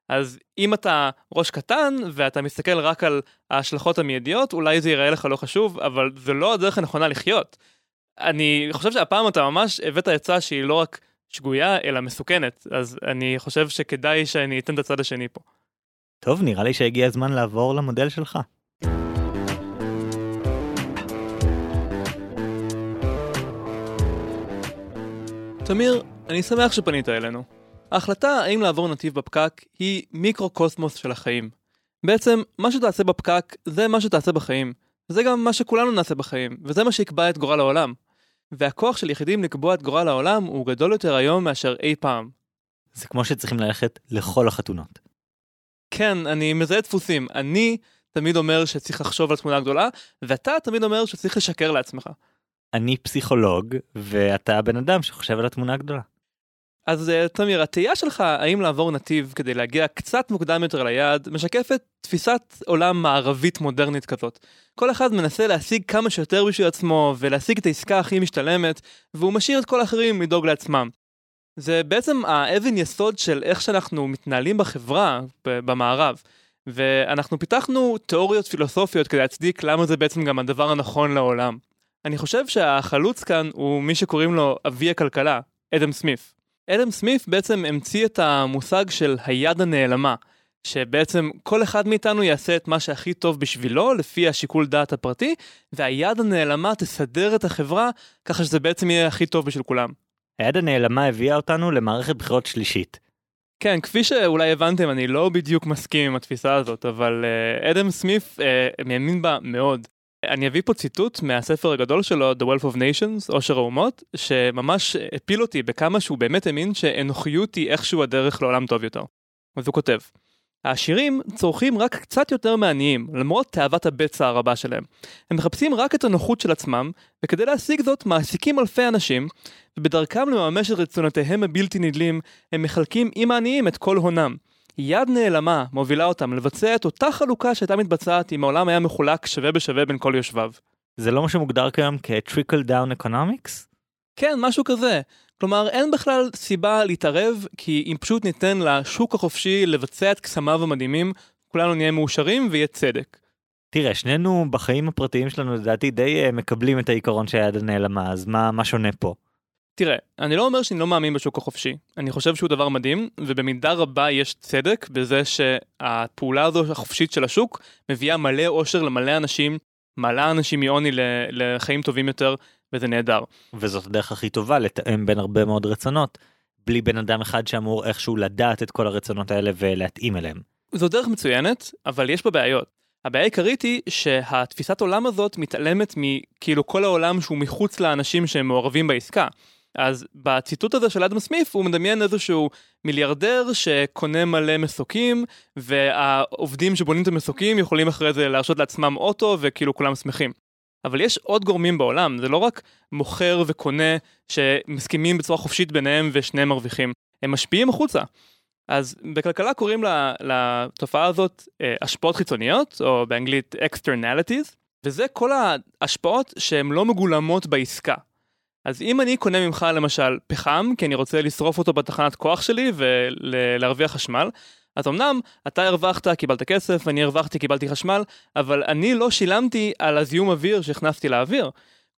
אז אם אתה ראש קטן ואתה מסתכל רק על ההשלכות המיידיות, אולי זה ייראה לך לא חשוב, אבל זה לא הדרך הנכונה לחיות. אני חושב שהפעם אתה ממש הבאת עצה שהיא לא רק שגויה, אלא מסוכנת, אז אני חושב שכדאי שאני אתן את הצד השני פה. טוב, נראה לי שהגיע הזמן לעבור למודל שלך. תמיר, אני שמח שפנית אלינו. ההחלטה האם לעבור נתיב בפקק היא מיקרו-קוסמוס של החיים. בעצם, מה שתעשה בפקק זה מה שתעשה בחיים. זה גם מה שכולנו נעשה בחיים, וזה מה שיקבע את גורל העולם. והכוח של יחידים לקבוע את גורל העולם הוא גדול יותר היום מאשר אי פעם. זה כמו שצריכים ללכת לכל החתונות. כן, אני מזהה דפוסים. אני תמיד אומר שצריך לחשוב על תמונה גדולה, ואתה תמיד אומר שצריך לשקר לעצמך. אני פסיכולוג, ואתה הבן אדם שחושב על התמונה הגדולה. אז אה, תמיר, התהייה שלך האם לעבור נתיב כדי להגיע קצת מוקדם יותר ליעד, משקפת תפיסת עולם מערבית מודרנית כזאת. כל אחד מנסה להשיג כמה שיותר בשביל עצמו, ולהשיג את העסקה הכי משתלמת, והוא משאיר את כל האחרים לדאוג לעצמם. זה בעצם האבן יסוד של איך שאנחנו מתנהלים בחברה במערב. ואנחנו פיתחנו תיאוריות פילוסופיות כדי להצדיק למה זה בעצם גם הדבר הנכון לעולם. אני חושב שהחלוץ כאן הוא מי שקוראים לו אבי הכלכלה, אדם סמית. אדם סמית בעצם המציא את המושג של היד הנעלמה, שבעצם כל אחד מאיתנו יעשה את מה שהכי טוב בשבילו, לפי השיקול דעת הפרטי, והיד הנעלמה תסדר את החברה, ככה שזה בעצם יהיה הכי טוב בשביל כולם. היד הנעלמה הביאה אותנו למערכת בחירות שלישית. כן, כפי שאולי הבנתם, אני לא בדיוק מסכים עם התפיסה הזאת, אבל uh, אדם סמית uh, מאמין בה מאוד. אני אביא פה ציטוט מהספר הגדול שלו, The Wealth of Nations, עושר האומות, שממש הפיל אותי בכמה שהוא באמת האמין שאנוכיות היא איכשהו הדרך לעולם טוב יותר. אז הוא כותב, העשירים צורכים רק קצת יותר מעניים, למרות תאוות הבצע הרבה שלהם. הם מחפשים רק את הנוחות של עצמם, וכדי להשיג זאת מעסיקים אלפי אנשים, ובדרכם לממש את רצונותיהם הבלתי נדלים, הם מחלקים עם העניים את כל הונם. יד נעלמה מובילה אותם לבצע את אותה חלוקה שהייתה מתבצעת אם העולם היה מחולק שווה בשווה בין כל יושביו. זה לא מה שמוגדר כיום כ-trickle down economics? כן, משהו כזה. כלומר, אין בכלל סיבה להתערב, כי אם פשוט ניתן לשוק החופשי לבצע את קסמיו המדהימים, כולנו נהיה מאושרים ויהיה צדק. תראה, שנינו בחיים הפרטיים שלנו לדעתי די uh, מקבלים את העיקרון שהיד הנעלמה, אז מה, מה שונה פה? תראה, אני לא אומר שאני לא מאמין בשוק החופשי. אני חושב שהוא דבר מדהים, ובמידה רבה יש צדק בזה שהפעולה הזו החופשית של השוק מביאה מלא אושר למלא אנשים, מעלה אנשים מעוני לחיים טובים יותר, וזה נהדר. וזאת הדרך הכי טובה לתאם בין הרבה מאוד רצונות, בלי בן אדם אחד שאמור איכשהו לדעת את כל הרצונות האלה ולהתאים אליהם. זו דרך מצוינת, אבל יש בה בעיות. הבעיה העיקרית היא שהתפיסת עולם הזאת מתעלמת מכאילו כל העולם שהוא מחוץ לאנשים שהם מעורבים בעסקה. אז בציטוט הזה של אדם סמיף הוא מדמיין איזשהו מיליארדר שקונה מלא מסוקים והעובדים שבונים את המסוקים יכולים אחרי זה להרשות לעצמם אוטו וכאילו כולם שמחים. אבל יש עוד גורמים בעולם, זה לא רק מוכר וקונה שמסכימים בצורה חופשית ביניהם ושניהם מרוויחים, הם משפיעים החוצה. אז בכלכלה קוראים לתופעה הזאת אה, השפעות חיצוניות, או באנגלית externalities, וזה כל ההשפעות שהן לא מגולמות בעסקה. אז אם אני קונה ממך למשל פחם, כי אני רוצה לשרוף אותו בתחנת כוח שלי ולהרוויח חשמל, אז אמנם אתה הרווחת, קיבלת כסף, אני הרווחתי, קיבלתי חשמל, אבל אני לא שילמתי על הזיהום אוויר שהכנסתי לאוויר.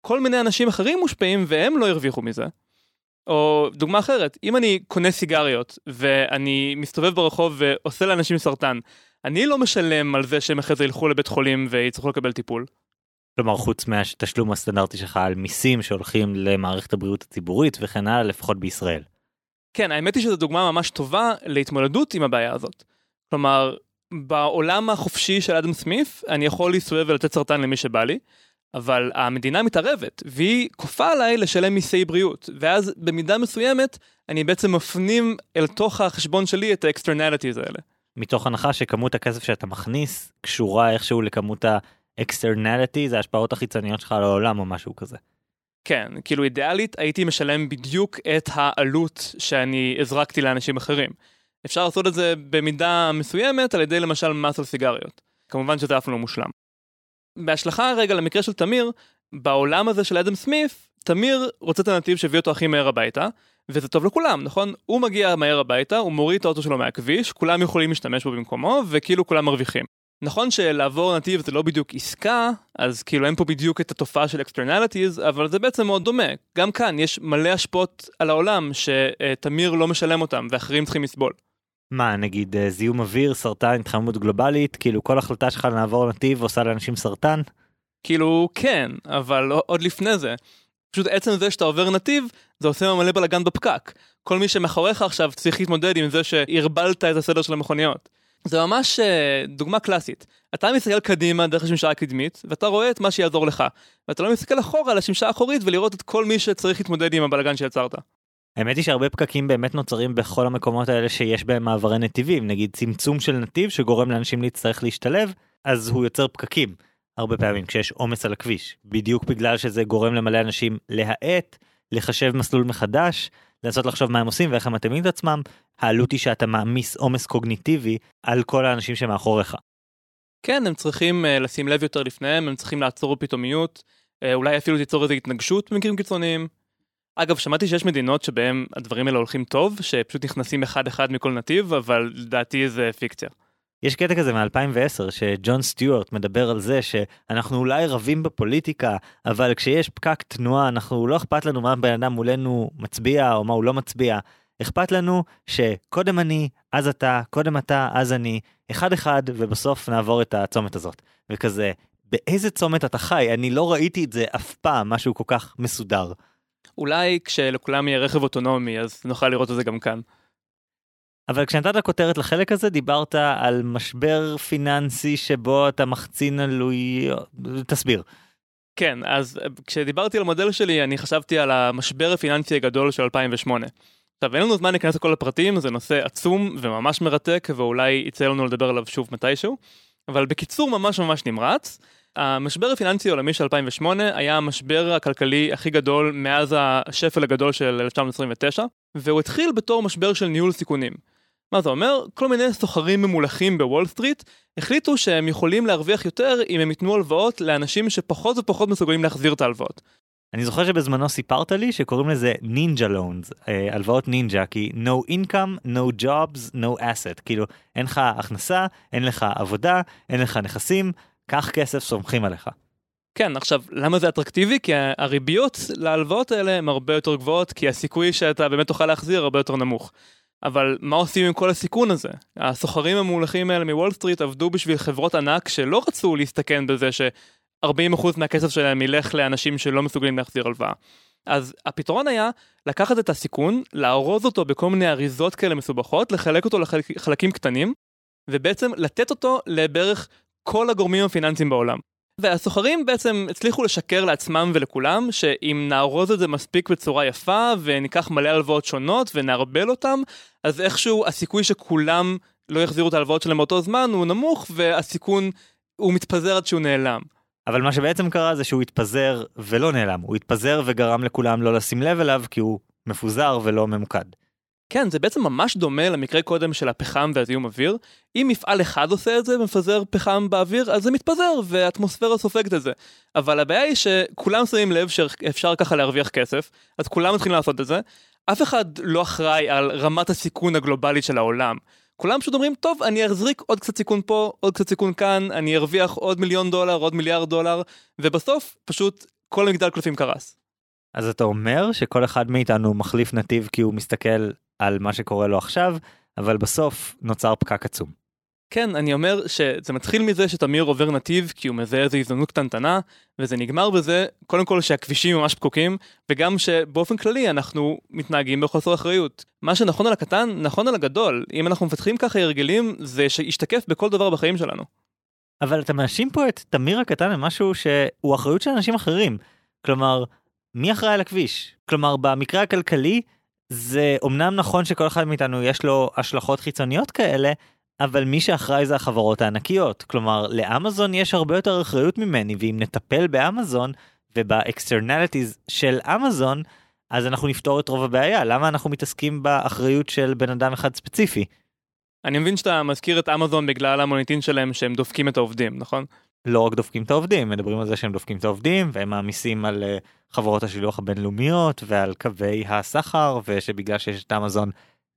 כל מיני אנשים אחרים מושפעים והם לא הרוויחו מזה. או דוגמה אחרת, אם אני קונה סיגריות ואני מסתובב ברחוב ועושה לאנשים סרטן, אני לא משלם על זה שהם אחרי זה ילכו לבית חולים ויצטרכו לקבל טיפול. כלומר חוץ מהתשלום הסטנדרטי שלך על מיסים שהולכים למערכת הבריאות הציבורית וכן הלאה לפחות בישראל. כן האמת היא שזו דוגמה ממש טובה להתמודדות עם הבעיה הזאת. כלומר בעולם החופשי של אדם סמית אני יכול להסתובב ולתת סרטן למי שבא לי. אבל המדינה מתערבת והיא כופה עליי לשלם מיסי בריאות ואז במידה מסוימת אני בעצם מפנים אל תוך החשבון שלי את ה externalities האלה. מתוך הנחה שכמות הכסף שאתה מכניס קשורה איכשהו לכמות ה externality זה ההשפעות החיצוניות שלך על העולם או משהו כזה. כן כאילו אידיאלית הייתי משלם בדיוק את העלות שאני הזרקתי לאנשים אחרים. אפשר לעשות את זה במידה מסוימת על ידי למשל מס על סיגריות. כמובן שזה אף לא מושלם. בהשלכה רגע למקרה של תמיר, בעולם הזה של אדם סמית, תמיר רוצה את הנתיב שיביא אותו הכי מהר הביתה, וזה טוב לכולם, נכון? הוא מגיע מהר הביתה, הוא מוריד את האוטו שלו מהכביש, כולם יכולים להשתמש בו במקומו, וכאילו כולם מרוויחים. נכון שלעבור נתיב זה לא בדיוק עסקה, אז כאילו אין פה בדיוק את התופעה של externalities, אבל זה בעצם מאוד דומה. גם כאן יש מלא השפעות על העולם שתמיר לא משלם אותם, ואחרים צריכים לסבול. מה נגיד אה, זיהום אוויר סרטן התחממות גלובלית כאילו כל החלטה שלך לעבור נתיב עושה לאנשים סרטן. כאילו כן אבל עוד לפני זה. פשוט עצם זה שאתה עובר נתיב זה עושה מלא בלאגן בפקק. כל מי שמאחוריך עכשיו צריך להתמודד עם זה שהרבלת את הסדר של המכוניות. זה ממש אה, דוגמה קלאסית. אתה מסתכל קדימה דרך השמשה הקדמית ואתה רואה את מה שיעזור לך. ואתה לא מסתכל אחורה על השמשה האחורית ולראות את כל מי שצריך להתמודד עם הבלאגן שיצרת. האמת היא שהרבה פקקים באמת נוצרים בכל המקומות האלה שיש בהם מעברי נתיבים נגיד צמצום של נתיב שגורם לאנשים להצטרך להשתלב אז הוא יוצר פקקים הרבה פעמים כשיש עומס על הכביש בדיוק בגלל שזה גורם למלא אנשים להאט לחשב מסלול מחדש לנסות לחשוב מה הם עושים ואיך הם מתאימים את עצמם העלות היא שאתה מעמיס עומס קוגניטיבי על כל האנשים שמאחוריך. כן הם צריכים uh, לשים לב יותר לפניהם הם צריכים לעצור בפתאומיות uh, אולי אפילו תיצור איזה התנגשות במקרים קיצוניים. אגב, שמעתי שיש מדינות שבהם הדברים האלה הולכים טוב, שפשוט נכנסים אחד אחד מכל נתיב, אבל לדעתי זה פיקציה. יש קטע כזה מ-2010 שג'ון סטיוארט מדבר על זה שאנחנו אולי רבים בפוליטיקה אבל כשיש פקק תנועה אנחנו לא אכפת לנו מה בן אדם מולנו מצביע או מה הוא לא מצביע אכפת לנו שקודם אני אז אתה קודם אתה אז אני אחד אחד ובסוף נעבור את הצומת הזאת וכזה באיזה צומת אתה חי אני לא ראיתי את זה אף פעם משהו כל כך מסודר. אולי כשלכולם יהיה רכב אוטונומי אז נוכל לראות את זה גם כאן. אבל כשנתת כותרת לחלק הזה דיברת על משבר פיננסי שבו אתה מחצין עלויות, תסביר. כן, אז כשדיברתי על המודל שלי אני חשבתי על המשבר הפיננסי הגדול של 2008. עכשיו אין לנו זמן להיכנס לכל הפרטים, זה נושא עצום וממש מרתק ואולי יצא לנו לדבר עליו שוב מתישהו, אבל בקיצור ממש ממש נמרץ. המשבר הפיננסי העולמי של 2008 היה המשבר הכלכלי הכי גדול מאז השפל הגדול של 1929, והוא התחיל בתור משבר של ניהול סיכונים. מה זה אומר? כל מיני סוחרים ממולחים בוול סטריט החליטו שהם יכולים להרוויח יותר אם הם ייתנו הלוואות לאנשים שפחות ופחות מסוגלים להחזיר את ההלוואות. אני זוכר שבזמנו סיפרת לי שקוראים לזה ninja loans, אה, הלוואות נינג'ה, כי no income, no jobs, no asset, כאילו אין לך הכנסה, אין לך עבודה, אין לך נכסים, קח כסף, סומכים עליך. כן, עכשיו, למה זה אטרקטיבי? כי הריביות להלוואות האלה הן הרבה יותר גבוהות, כי הסיכוי שאתה באמת תוכל להחזיר הרבה יותר נמוך. אבל מה עושים עם כל הסיכון הזה? הסוחרים המולכים האלה מוול סטריט עבדו בשביל חברות ענק שלא רצו להסתכן בזה 40% מהכסף שלהם ילך לאנשים שלא מסוגלים להחזיר הלוואה. אז הפתרון היה לקחת את הסיכון, לארוז אותו בכל מיני אריזות כאלה מסובכות, לחלק אותו לחלקים קטנים, ובעצם לתת אותו לבערך כל הגורמים הפיננסיים בעולם. והסוחרים בעצם הצליחו לשקר לעצמם ולכולם שאם נארוז את זה מספיק בצורה יפה וניקח מלא הלוואות שונות ונערבל אותם אז איכשהו הסיכוי שכולם לא יחזירו את ההלוואות שלהם באותו זמן הוא נמוך והסיכון הוא מתפזר עד שהוא נעלם. אבל מה שבעצם קרה זה שהוא התפזר ולא נעלם הוא התפזר וגרם לכולם לא לשים לב אליו כי הוא מפוזר ולא ממוקד. כן, זה בעצם ממש דומה למקרה קודם של הפחם והזיהום אוויר. אם מפעל אחד עושה את זה, מפזר פחם באוויר, אז זה מתפזר והאטמוספירה סופגת את זה. אבל הבעיה היא שכולם שמים לב שאפשר ככה להרוויח כסף, אז כולם מתחילים לעשות את זה. אף אחד לא אחראי על רמת הסיכון הגלובלית של העולם. כולם פשוט אומרים, טוב, אני אזריק עוד קצת סיכון פה, עוד קצת סיכון כאן, אני ארוויח עוד מיליון דולר, עוד מיליארד דולר, ובסוף פשוט כל המגדל קלפים קרס. אז אתה אומר שכל אחד מאיתנו מחליף נתיב כי הוא מסתכל על מה שקורה לו עכשיו, אבל בסוף נוצר פקק עצום. כן, אני אומר שזה מתחיל מזה שתמיר עובר נתיב כי הוא מזהה איזו הזדמנות קטנטנה, וזה נגמר בזה, קודם כל שהכבישים ממש פקוקים, וגם שבאופן כללי אנחנו מתנהגים בחוסר אחריות. מה שנכון על הקטן, נכון על הגדול. אם אנחנו מפתחים ככה הרגלים, זה שישתקף בכל דבר בחיים שלנו. אבל אתה מאשים פה את תמיר הקטן למשהו שהוא אחריות של אנשים אחרים. כלומר, מי אחראי על הכביש? כלומר, במקרה הכלכלי, זה אומנם נכון שכל אחד מאיתנו יש לו השלכות חיצוניות כאלה, אבל מי שאחראי זה החברות הענקיות. כלומר, לאמזון יש הרבה יותר אחריות ממני, ואם נטפל באמזון וב externalities של אמזון, אז אנחנו נפתור את רוב הבעיה. למה אנחנו מתעסקים באחריות של בן אדם אחד ספציפי? אני מבין שאתה מזכיר את אמזון בגלל המוניטין שלהם שהם דופקים את העובדים, נכון? לא רק דופקים את העובדים, מדברים על זה שהם דופקים את העובדים והם מעמיסים על uh, חברות השילוח הבינלאומיות ועל קווי הסחר ושבגלל שיש את אמזון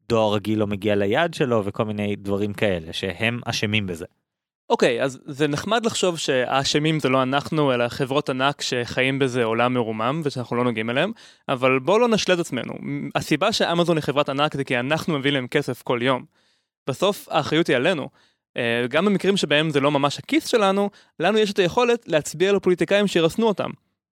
דואר רגיל לא מגיע ליעד שלו וכל מיני דברים כאלה שהם אשמים בזה. אוקיי, okay, אז זה נחמד לחשוב שהאשמים זה לא אנחנו, אלא חברות ענק שחיים בזה עולם מרומם ושאנחנו לא נוגעים אליהם, אבל בואו לא נשלה את עצמנו. הסיבה שאמזון היא חברת ענק זה כי אנחנו מביאים להם כסף כל יום. בסוף האחריות היא עלינו. אה, גם במקרים שבהם זה לא ממש הכיס שלנו, לנו יש את היכולת להצביע על הפוליטיקאים שירסנו אותם.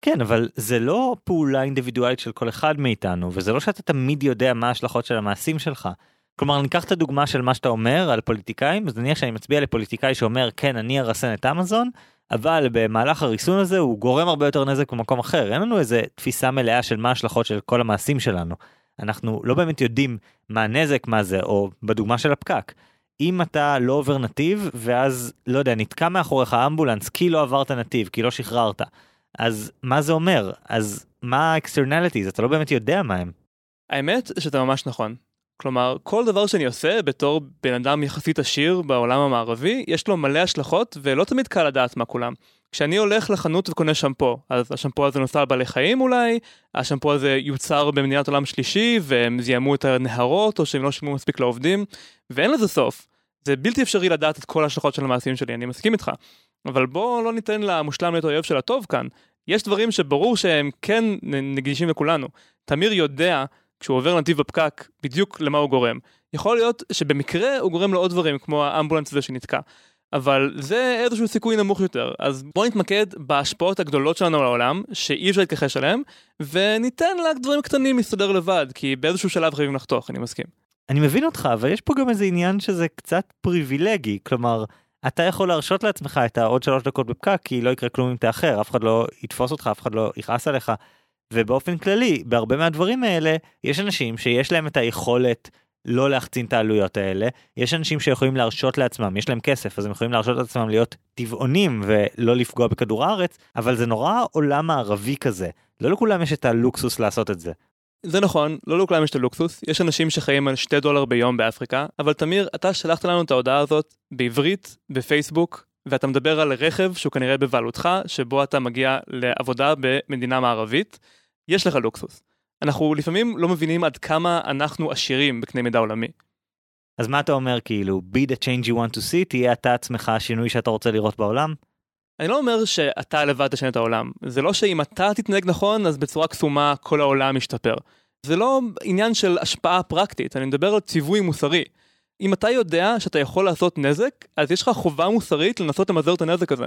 כן, אבל זה לא פעולה אינדיבידואלית של כל אחד מאיתנו, וזה לא שאתה תמיד יודע מה ההשלכות של המעשים שלך. כלומר, ניקח את הדוגמה של מה שאתה אומר על פוליטיקאים, אז נניח שאני מצביע לפוליטיקאי שאומר, כן, אני ארסן את אמזון, אבל במהלך הריסון הזה הוא גורם הרבה יותר נזק במקום אחר. אין לנו איזה תפיסה מלאה של מה ההשלכות של כל המעשים שלנו. אנחנו לא באמת יודעים מה הנזק, מה זה, או בדוגמה של הפקק. אם אתה לא עובר נתיב, ואז, לא יודע, נתקע מאחוריך אמבולנס כי לא עברת נתיב, כי לא שחררת, אז מה זה אומר? אז מה ה-externalities? אתה לא באמת יודע מה הם. האמת שאתה ממש נכון. כלומר, כל דבר שאני עושה בתור בן אדם יחסית עשיר בעולם המערבי, יש לו מלא השלכות ולא תמיד קל לדעת מה כולם. כשאני הולך לחנות וקונה שמפו, אז השמפו הזה נוסע על בעלי חיים אולי, השמפו הזה יוצר במדינת עולם שלישי והם זיהמו את הנהרות או שהם לא שילמו מספיק לעובדים, ואין לזה סוף. זה בלתי אפשרי לדעת את כל ההשלכות של המעשים שלי, אני מסכים איתך. אבל בוא לא ניתן למושלם להיות האויב של הטוב כאן. יש דברים שברור שהם כן נגישים לכולנו. תמיר יודע, כשהוא עובר נתיב בפקק, בדיוק למה הוא גורם. יכול להיות שבמקרה הוא גורם לעוד דברים, כמו האמבולנס הזה שנתקע. אבל זה איזשהו סיכוי נמוך יותר. אז בוא נתמקד בהשפעות הגדולות שלנו על העולם, שאי אפשר להתכחש עליהן, וניתן לדברים קטנים להסתדר לבד, כי באיזשהו שלב חייבים לחתוך, אני מסכים. אני מבין אותך, אבל יש פה גם איזה עניין שזה קצת פריבילגי, כלומר, אתה יכול להרשות לעצמך את העוד שלוש דקות בפקק, כי לא יקרה כלום אם תאחר, אף אחד לא יתפוס אותך, אף אחד לא יכעס עליך. ובאופן כללי, בהרבה מהדברים האלה, יש אנשים שיש להם את היכולת לא להחצין את העלויות האלה, יש אנשים שיכולים להרשות לעצמם, יש להם כסף, אז הם יכולים להרשות לעצמם להיות טבעונים ולא לפגוע בכדור הארץ, אבל זה נורא עולם מערבי כזה. לא לכולם יש את הלוקסוס לעשות את זה. זה נכון, לא לכולם יש את הלוקסוס, יש אנשים שחיים על 2 דולר ביום באפריקה, אבל תמיר, אתה שלחת לנו את ההודעה הזאת בעברית, בפייסבוק, ואתה מדבר על רכב שהוא כנראה בבעלותך, שבו אתה מגיע לעבודה במדינה מערבית, יש לך לוקסוס. אנחנו לפעמים לא מבינים עד כמה אנחנו עשירים בקנה מידה עולמי. אז מה אתה אומר כאילו, be the change you want to see, תהיה אתה עצמך השינוי שאתה רוצה לראות בעולם? אני לא אומר שאתה לבד תשנה את העולם. זה לא שאם אתה תתנהג נכון, אז בצורה קסומה כל העולם ישתפר. זה לא עניין של השפעה פרקטית, אני מדבר על ציווי מוסרי. אם אתה יודע שאתה יכול לעשות נזק, אז יש לך חובה מוסרית לנסות למזער את הנזק הזה.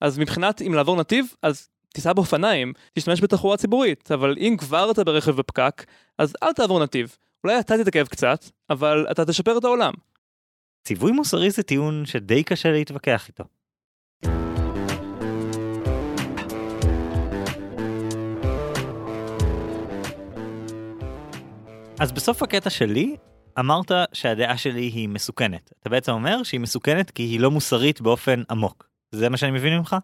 אז מבחינת אם לעבור נתיב, אז תיסע באופניים, תשתמש בתחבורה ציבורית, אבל אם כבר אתה ברכב בפקק, אז אל תעבור נתיב. אולי אתה תתעכב קצת, אבל אתה תשפר את העולם. ציווי מוסרי זה טיעון שדי קשה להתווכח איתו. אז בסוף הקטע שלי, אמרת שהדעה שלי היא מסוכנת. אתה בעצם אומר שהיא מסוכנת כי היא לא מוסרית באופן עמוק. זה מה שאני מבין ממך?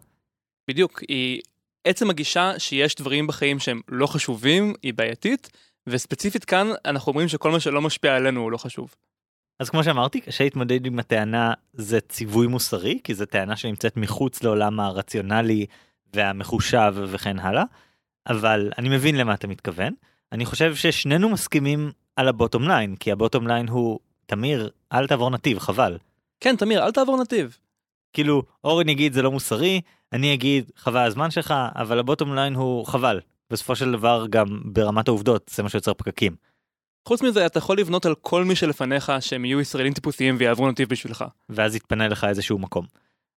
בדיוק, היא עצם הגישה שיש דברים בחיים שהם לא חשובים, היא בעייתית, וספציפית כאן אנחנו אומרים שכל מה שלא משפיע עלינו הוא לא חשוב. אז כמו שאמרתי, קשה להתמודד עם הטענה זה ציווי מוסרי, כי זו טענה שנמצאת מחוץ לעולם הרציונלי והמחושב וכן הלאה, אבל אני מבין למה אתה מתכוון. אני חושב ששנינו מסכימים על ה bottom line, כי ה bottom line הוא, תמיר, אל תעבור נתיב, חבל. כן, תמיר, אל תעבור נתיב. כאילו, אורן יגיד זה לא מוסרי, אני אגיד חבל הזמן שלך, אבל ה bottom line הוא חבל. בסופו של דבר גם ברמת העובדות זה מה שיוצר פקקים. חוץ מזה אתה יכול לבנות על כל מי שלפניך שהם יהיו ישראלים טיפוסיים ויעברו נתיב בשבילך. ואז יתפנה לך איזשהו מקום.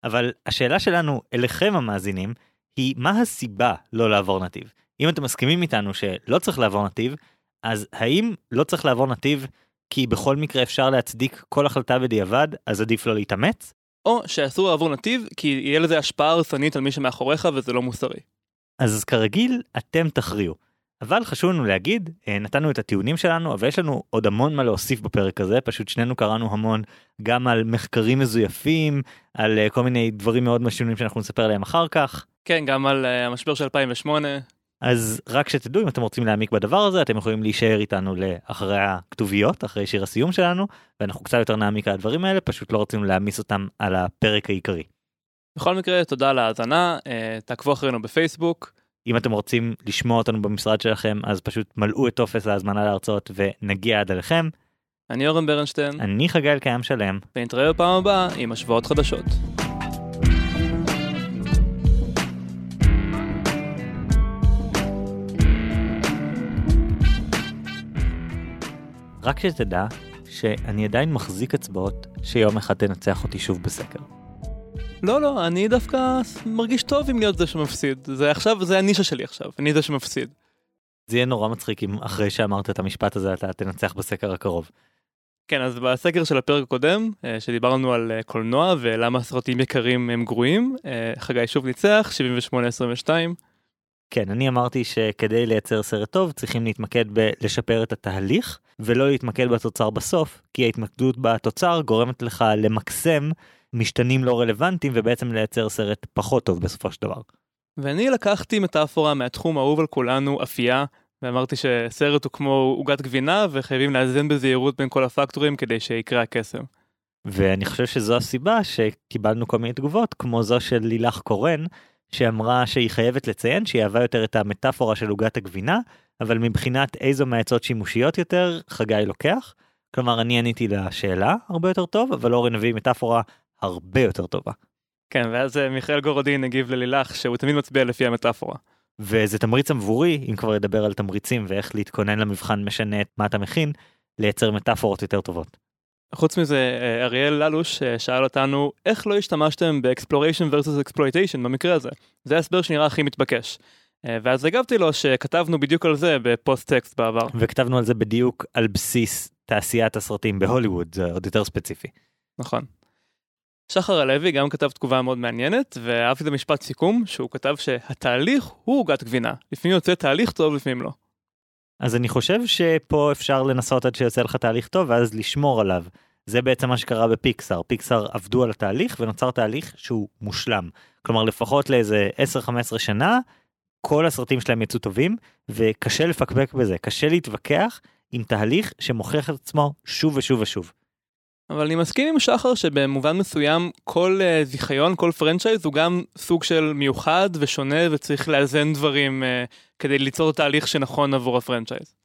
אבל השאלה שלנו אליכם המאזינים היא מה הסיבה לא לעבור נתיב. אם אתם מסכימים איתנו שלא צריך לעבור נתיב, אז האם לא צריך לעבור נתיב כי בכל מקרה אפשר להצדיק כל החלטה בדיעבד, אז עדיף לא להתאמץ? או שאסור לעבור נתיב כי יהיה לזה השפעה הרסנית על מי שמאחוריך וזה לא מוסרי. אז כרגיל, אתם תכריעו. אבל חשוב לנו להגיד, אה, נתנו את הטיעונים שלנו, אבל יש לנו עוד המון מה להוסיף בפרק הזה, פשוט שנינו קראנו המון גם על מחקרים מזויפים, על אה, כל מיני דברים מאוד משונים שאנחנו נספר עליהם אחר כך. כן, גם על uh, המשבר של 2008. אז רק שתדעו, אם אתם רוצים להעמיק בדבר הזה, אתם יכולים להישאר איתנו לאחרי הכתוביות, אחרי שיר הסיום שלנו, ואנחנו קצת יותר נעמיק על הדברים האלה, פשוט לא רצינו להעמיס אותם על הפרק העיקרי. בכל מקרה, תודה על ההאזנה, uh, תעקבו אחרינו בפייסבוק. אם אתם רוצים לשמוע אותנו במשרד שלכם, אז פשוט מלאו את טופס ההזמנה להרצאות ונגיע עד אליכם. אני אורן ברנשטיין. אני חגי אלקיים שלם. ונתראה בפעם הבאה עם השוואות חדשות. רק שתדע שאני עדיין מחזיק אצבעות שיום אחד תנצח אותי שוב בסקר. לא, לא, אני דווקא מרגיש טוב עם להיות זה שמפסיד. זה עכשיו, זה הנישה שלי עכשיו, אני זה שמפסיד. זה יהיה נורא מצחיק אם אחרי שאמרת את המשפט הזה אתה תנצח בסקר הקרוב. כן, אז בסקר של הפרק הקודם, אה, שדיברנו על אה, קולנוע ולמה סרטים יקרים הם גרועים, אה, חגי שוב ניצח, 78-22. כן, אני אמרתי שכדי לייצר סרט טוב צריכים להתמקד בלשפר את התהליך ולא להתמקד בתוצר בסוף, כי ההתמקדות בתוצר גורמת לך למקסם משתנים לא רלוונטיים ובעצם לייצר סרט פחות טוב בסופו של דבר. ואני לקחתי מטאפורה מהתחום האהוב על כולנו, אפייה, ואמרתי שסרט הוא כמו עוגת גבינה וחייבים לאזן בזהירות בין כל הפקטורים כדי שיקרה הקסם. ואני חושב שזו הסיבה שקיבלנו כל מיני תגובות כמו זו של לילך קורן שאמרה שהיא חייבת לציין שהיא אהבה יותר את המטאפורה של עוגת הגבינה אבל מבחינת איזו מהעצות שימושיות יותר חגי לוקח. כלומר אני עניתי לשאלה הרבה יותר טוב אבל אורן הביא מטאפורה הרבה יותר טובה. כן, ואז אה, מיכאל גורודין הגיב ללילך שהוא תמיד מצביע לפי המטאפורה. וזה תמריץ עבורי, אם כבר לדבר על תמריצים ואיך להתכונן למבחן משנה את מה אתה מכין, לייצר מטאפורות יותר טובות. חוץ מזה, אה, אריאל ללוש אה, שאל אותנו איך לא השתמשתם ב exploration versus exploitation במקרה הזה. זה ההסבר שנראה הכי מתבקש. ואז הגבתי לו שכתבנו בדיוק על זה בפוסט טקסט בעבר. וכתבנו על זה בדיוק על בסיס תעשיית הסרטים בהוליווד, זה עוד יותר ספציפי. נכון. שחר הלוי גם כתב תגובה מאוד מעניינת, ואהבתי את המשפט סיכום, שהוא כתב שהתהליך הוא עוגת גבינה. לפעמים יוצא תהליך טוב, לפעמים לא. אז אני חושב שפה אפשר לנסות עד שיוצא לך תהליך טוב, ואז לשמור עליו. זה בעצם מה שקרה בפיקסאר. פיקסאר עבדו על התהליך ונוצר תהליך שהוא מושלם. כלומר, לפחות לאיזה 10-15 שנה, כל הסרטים שלהם יצאו טובים, וקשה לפקפק בזה, קשה להתווכח עם תהליך שמוכיח את עצמו שוב ושוב ושוב. אבל אני מסכים עם שחר שבמובן מסוים כל uh, זיכיון, כל franchise הוא גם סוג של מיוחד ושונה וצריך לאזן דברים uh, כדי ליצור תהליך שנכון עבור ה franchise.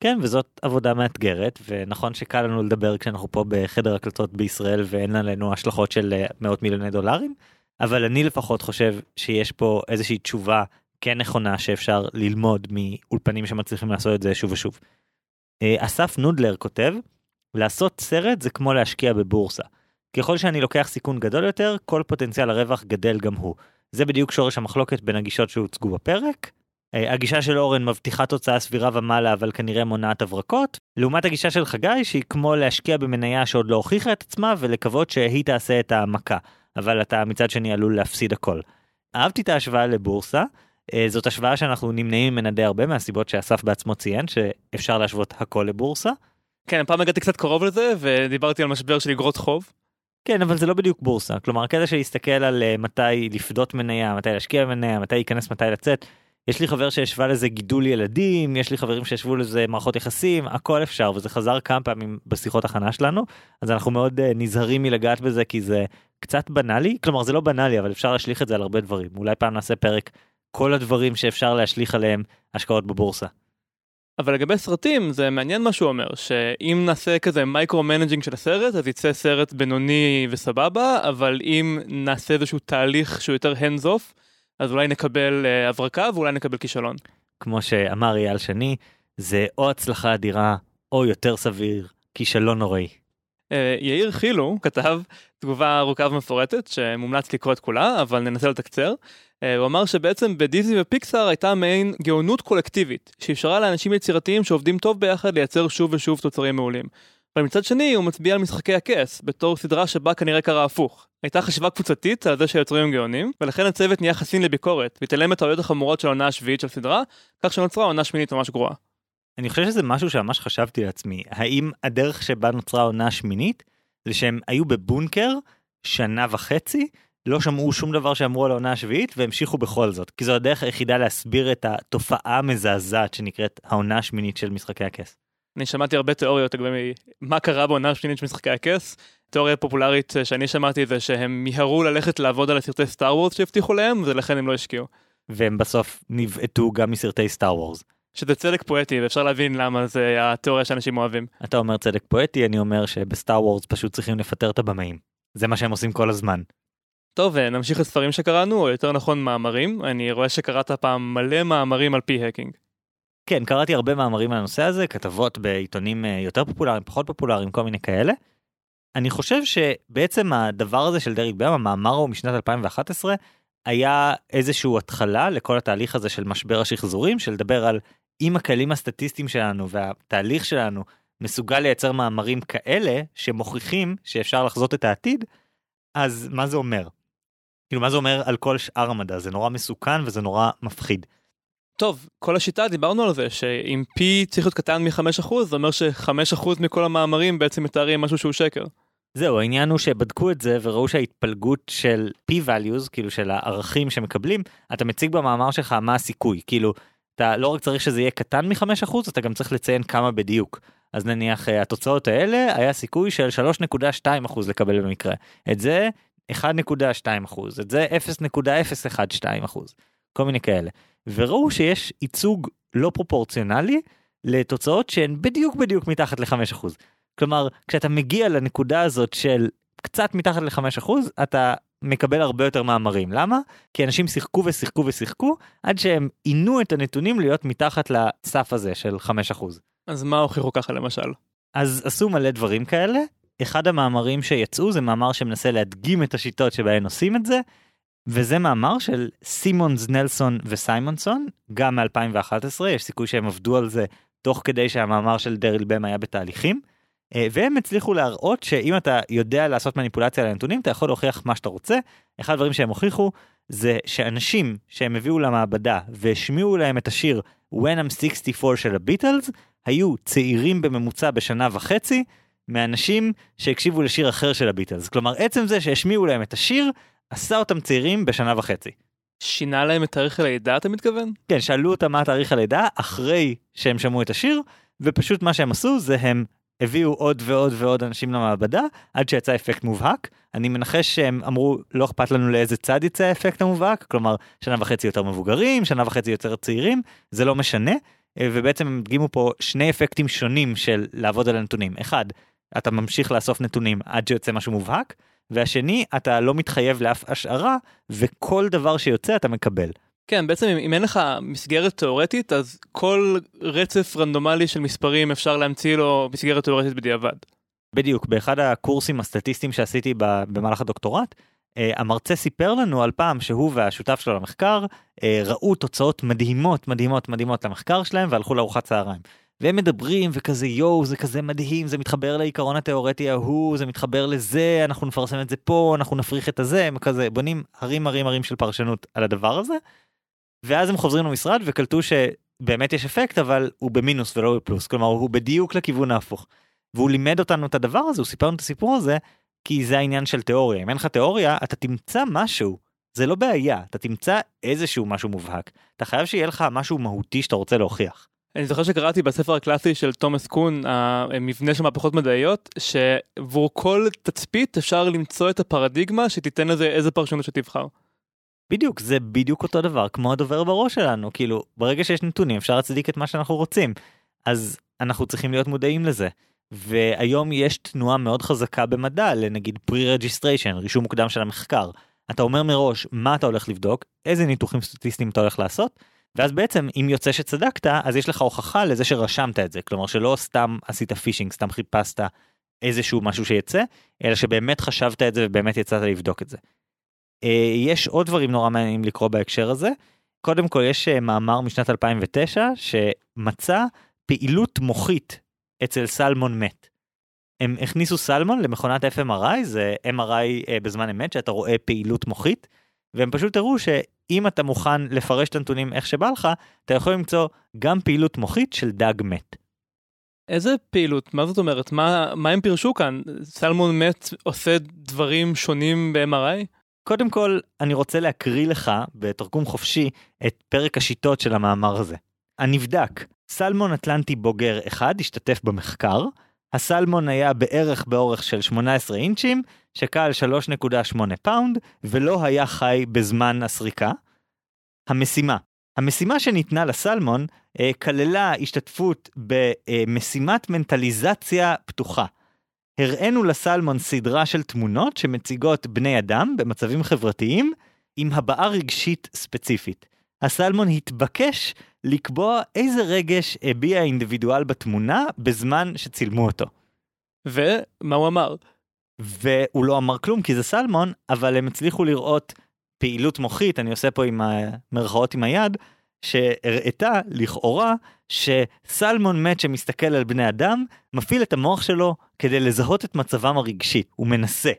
כן, וזאת עבודה מאתגרת, ונכון שקל לנו לדבר כשאנחנו פה בחדר הקלטות בישראל ואין עלינו השלכות של uh, מאות מיליוני דולרים, אבל אני לפחות חושב שיש פה איזושהי תשובה כן נכונה שאפשר ללמוד מאולפנים שמצליחים לעשות את זה שוב ושוב. אסף נודלר כותב, לעשות סרט זה כמו להשקיע בבורסה. ככל שאני לוקח סיכון גדול יותר, כל פוטנציאל הרווח גדל גם הוא. זה בדיוק שורש המחלוקת בין הגישות שהוצגו בפרק. אה, הגישה של אורן מבטיחה תוצאה סבירה ומעלה אבל כנראה מונעת הברקות, לעומת הגישה של חגי שהיא כמו להשקיע במניה שעוד לא הוכיחה את עצמה ולקוות שהיא תעשה את המכה, אבל אתה מצד שני עלול להפסיד הכל. אהבתי את ההשוואה לבורסה, אה, זאת השוואה שאנחנו נמנעים ממנה די הרבה מהסיבות שאסף בעצמו ציין שאפשר להשוות הכל לבורסה. כן, פעם הגעתי קצת קרוב לזה ודיברתי על משבר של אגרות חוב. כן, אבל זה לא בדיוק בורסה. כלומר, הקטע של להסתכל על uh, מתי לפדות מניה, מתי להשקיע במניה, מתי להיכנס, מתי לצאת. יש לי חבר שהשווה לזה גידול ילדים, יש לי חברים שישבו לזה מערכות יחסים, הכל אפשר, וזה חזר כמה פעמים בשיחות הכנה שלנו, אז אנחנו מאוד uh, נזהרים מלגעת בזה כי זה קצת בנאלי, כלומר זה לא בנאלי, אבל אפשר להשליך את זה על הרבה דברים. אולי פעם נעשה פרק כל הדברים שאפשר להשליך עליהם השקעות בבורסה. אבל לגבי סרטים זה מעניין מה שהוא אומר שאם נעשה כזה micro managing של הסרט אז יצא סרט בינוני וסבבה אבל אם נעשה איזשהו תהליך שהוא יותר hands off אז אולי נקבל uh, הברקה ואולי נקבל כישלון. כמו שאמר אייל שני זה או הצלחה אדירה או יותר סביר כישלון נוראי. Uh, יאיר חילו כתב תגובה ארוכה ומפורטת שמומלץ לקרוא את כולה אבל ננסה לתקצר. אה, הוא אמר שבעצם בדיסני ופיקסאר הייתה מעין גאונות קולקטיבית, שאפשרה לאנשים יצירתיים שעובדים טוב ביחד לייצר שוב ושוב תוצרים מעולים. אבל מצד שני הוא מצביע על משחקי הכס, בתור סדרה שבה כנראה קרה הפוך. הייתה חשיבה קבוצתית על זה שהיוצרים הם גאונים, ולכן הצוות נהיה חסין לביקורת, והתעלם את הטעויות החמורות של העונה השביעית של סדרה, כך שנוצרה עונה שמינית ממש גרועה. אני חושב שזה משהו שממש חשבתי לעצמי, האם הדרך שבה נוצרה העונה השמינית, זה שהם היו בבונקר שנה וחצי, לא שמעו שום דבר שאמרו על העונה השביעית והמשיכו בכל זאת כי זו הדרך היחידה להסביר את התופעה המזעזעת שנקראת העונה השמינית של משחקי הכס. אני שמעתי הרבה תיאוריות לגבי מה קרה בעונה השמינית של משחקי הכס. תיאוריה פופולרית שאני שמעתי זה שהם מיהרו ללכת לעבוד על הסרטי סטאר וורס שהבטיחו להם ולכן הם לא השקיעו. והם בסוף נבעטו גם מסרטי סטאר וורס. שזה צדק פואטי ואפשר להבין למה זה התיאוריה שאנשים אוהבים. אתה אומר צדק פואטי אני אומר שבסטאר וורס פשוט צריכים לפטר את הבמאים. זה מה שהם עושים כל הזמן. טוב, נמשיך לספרים שקראנו, או יותר נכון מאמרים. אני רואה שקראת פעם מלא מאמרים על p-hacking. כן, קראתי הרבה מאמרים על הנושא הזה, כתבות בעיתונים אה, יותר פופולריים, פחות פופולריים, כל מיני כאלה. אני חושב שבעצם הדבר הזה של דריק בם, המאמר הוא משנת 2011, היה איזשהו התחלה לכל התהליך הזה של משבר השחזורים, של לדבר על אם הכלים הסטטיסטיים שלנו והתהליך שלנו מסוגל לייצר מאמרים כאלה שמוכיחים שאפשר לחזות את העתיד, אז מה זה אומר? כאילו מה זה אומר על כל שאר המדע זה נורא מסוכן וזה נורא מפחיד. טוב כל השיטה דיברנו על זה שאם p צריך להיות קטן מ-5% זה אומר ש-5% מכל המאמרים בעצם מתארים משהו שהוא שקר. זהו העניין הוא שבדקו את זה וראו שההתפלגות של p-values כאילו של הערכים שמקבלים אתה מציג במאמר שלך מה הסיכוי כאילו אתה לא רק צריך שזה יהיה קטן מ-5% אתה גם צריך לציין כמה בדיוק. אז נניח אה, התוצאות האלה היה סיכוי של 3.2% לקבל במקרה את זה 1.2 אחוז, את זה 0.012 אחוז, כל מיני כאלה. וראו שיש ייצוג לא פרופורציונלי לתוצאות שהן בדיוק בדיוק מתחת ל-5 אחוז. כלומר, כשאתה מגיע לנקודה הזאת של קצת מתחת ל-5 אחוז, אתה מקבל הרבה יותר מאמרים. למה? כי אנשים שיחקו ושיחקו ושיחקו עד שהם עינו את הנתונים להיות מתחת לסף הזה של 5 אחוז. אז מה הוכיחו ככה למשל? אז עשו מלא דברים כאלה, אחד המאמרים שיצאו זה מאמר שמנסה להדגים את השיטות שבהן עושים את זה, וזה מאמר של סימונס, נלסון וסיימונסון, גם מ-2011, יש סיכוי שהם עבדו על זה תוך כדי שהמאמר של דריל בם היה בתהליכים. אה, והם הצליחו להראות שאם אתה יודע לעשות מניפולציה לנתונים אתה יכול להוכיח מה שאתה רוצה. אחד הדברים שהם הוכיחו זה שאנשים שהם הביאו למעבדה והשמיעו להם את השיר When I'm 64 של הביטלס היו צעירים בממוצע בשנה וחצי מאנשים שהקשיבו לשיר אחר של הביטלס. כלומר, עצם זה שהשמיעו להם את השיר, עשה אותם צעירים בשנה וחצי. שינה להם את תאריך הלידה אתה מתכוון? כן, שאלו אותם מה תאריך הלידה אחרי שהם שמעו את השיר, ופשוט מה שהם עשו זה הם הביאו עוד ועוד ועוד אנשים למעבדה עד שיצא אפקט מובהק. אני מנחש שהם אמרו לא אכפת לנו לאיזה צד יצא האפקט המובהק, כלומר שנה וחצי יותר מבוגרים, שנה וחצי יותר צעירים, זה לא משנה. ובעצם הם הדגימו פה שני אפקטים שונים של לעבוד על הנתונים. אחד, אתה ממשיך לאסוף נתונים עד שיוצא משהו מובהק, והשני, אתה לא מתחייב לאף השערה, וכל דבר שיוצא אתה מקבל. כן, בעצם אם, אם אין לך מסגרת תאורטית, אז כל רצף רנדומלי של מספרים אפשר להמציא לו מסגרת תאורטית בדיעבד. בדיוק, באחד הקורסים הסטטיסטיים שעשיתי במהלך הדוקטורט, אה, המרצה סיפר לנו על פעם שהוא והשותף שלו למחקר אה, ראו תוצאות מדהימות מדהימות מדהימות למחקר שלהם והלכו לארוחת צהריים. והם מדברים וכזה יואו זה כזה מדהים זה מתחבר לעיקרון התיאורטי ההוא זה מתחבר לזה אנחנו נפרסם את זה פה אנחנו נפריך את הזה הם כזה בונים הרים הרים הרים של פרשנות על הדבר הזה. ואז הם חוזרים למשרד וקלטו שבאמת יש אפקט אבל הוא במינוס ולא בפלוס כלומר הוא בדיוק לכיוון ההפוך. והוא לימד אותנו את הדבר הזה הוא סיפר לנו את הסיפור הזה כי זה העניין של תיאוריה אם אין לך תיאוריה אתה תמצא משהו זה לא בעיה אתה תמצא איזשהו משהו מובהק אתה חייב שיהיה לך משהו מהותי שאתה רוצה להוכיח. אני זוכר שקראתי בספר הקלאסי של תומאס קון, המבנה של מהפכות מדעיות, שעבור כל תצפית אפשר למצוא את הפרדיגמה שתיתן לזה איזה פרשנות שתבחר. בדיוק, זה בדיוק אותו דבר כמו הדובר בראש שלנו, כאילו, ברגע שיש נתונים אפשר להצדיק את מה שאנחנו רוצים, אז אנחנו צריכים להיות מודעים לזה. והיום יש תנועה מאוד חזקה במדע לנגיד pre-registration, רישום מוקדם של המחקר. אתה אומר מראש מה אתה הולך לבדוק, איזה ניתוחים סטטיסטיים אתה הולך לעשות, ואז בעצם אם יוצא שצדקת אז יש לך הוכחה לזה שרשמת את זה כלומר שלא סתם עשית פישינג סתם חיפשת איזשהו משהו שיצא אלא שבאמת חשבת את זה ובאמת יצאת לבדוק את זה. אה, יש עוד דברים נורא מעניינים לקרוא בהקשר הזה. קודם כל יש אה, מאמר משנת 2009 שמצא פעילות מוחית אצל סלמון מת. הם הכניסו סלמון למכונת FMRI זה MRI אה, בזמן אמת שאתה רואה פעילות מוחית והם פשוט הראו שאם אתה מוכן לפרש את הנתונים איך שבא לך, אתה יכול למצוא גם פעילות מוחית של דג מת. איזה פעילות? מה זאת אומרת? מה, מה הם פירשו כאן? סלמון מת עושה דברים שונים ב-MRI? קודם כל, אני רוצה להקריא לך בתרגום חופשי את פרק השיטות של המאמר הזה. הנבדק, סלמון אטלנטי בוגר אחד השתתף במחקר, הסלמון היה בערך באורך של 18 אינצ'ים, שקל 3.8 פאונד, ולא היה חי בזמן הסריקה. המשימה המשימה שניתנה לסלמון אה, כללה השתתפות במשימת מנטליזציה פתוחה. הראינו לסלמון סדרה של תמונות שמציגות בני אדם במצבים חברתיים עם הבעה רגשית ספציפית. הסלמון התבקש לקבוע איזה רגש הביע האינדיבידואל בתמונה בזמן שצילמו אותו. ומה הוא אמר? והוא לא אמר כלום כי זה סלמון, אבל הם הצליחו לראות פעילות מוחית, אני עושה פה עם המרכאות עם היד, שהראתה לכאורה שסלמון מת שמסתכל על בני אדם, מפעיל את המוח שלו כדי לזהות את מצבם הרגשי, הוא מנסה.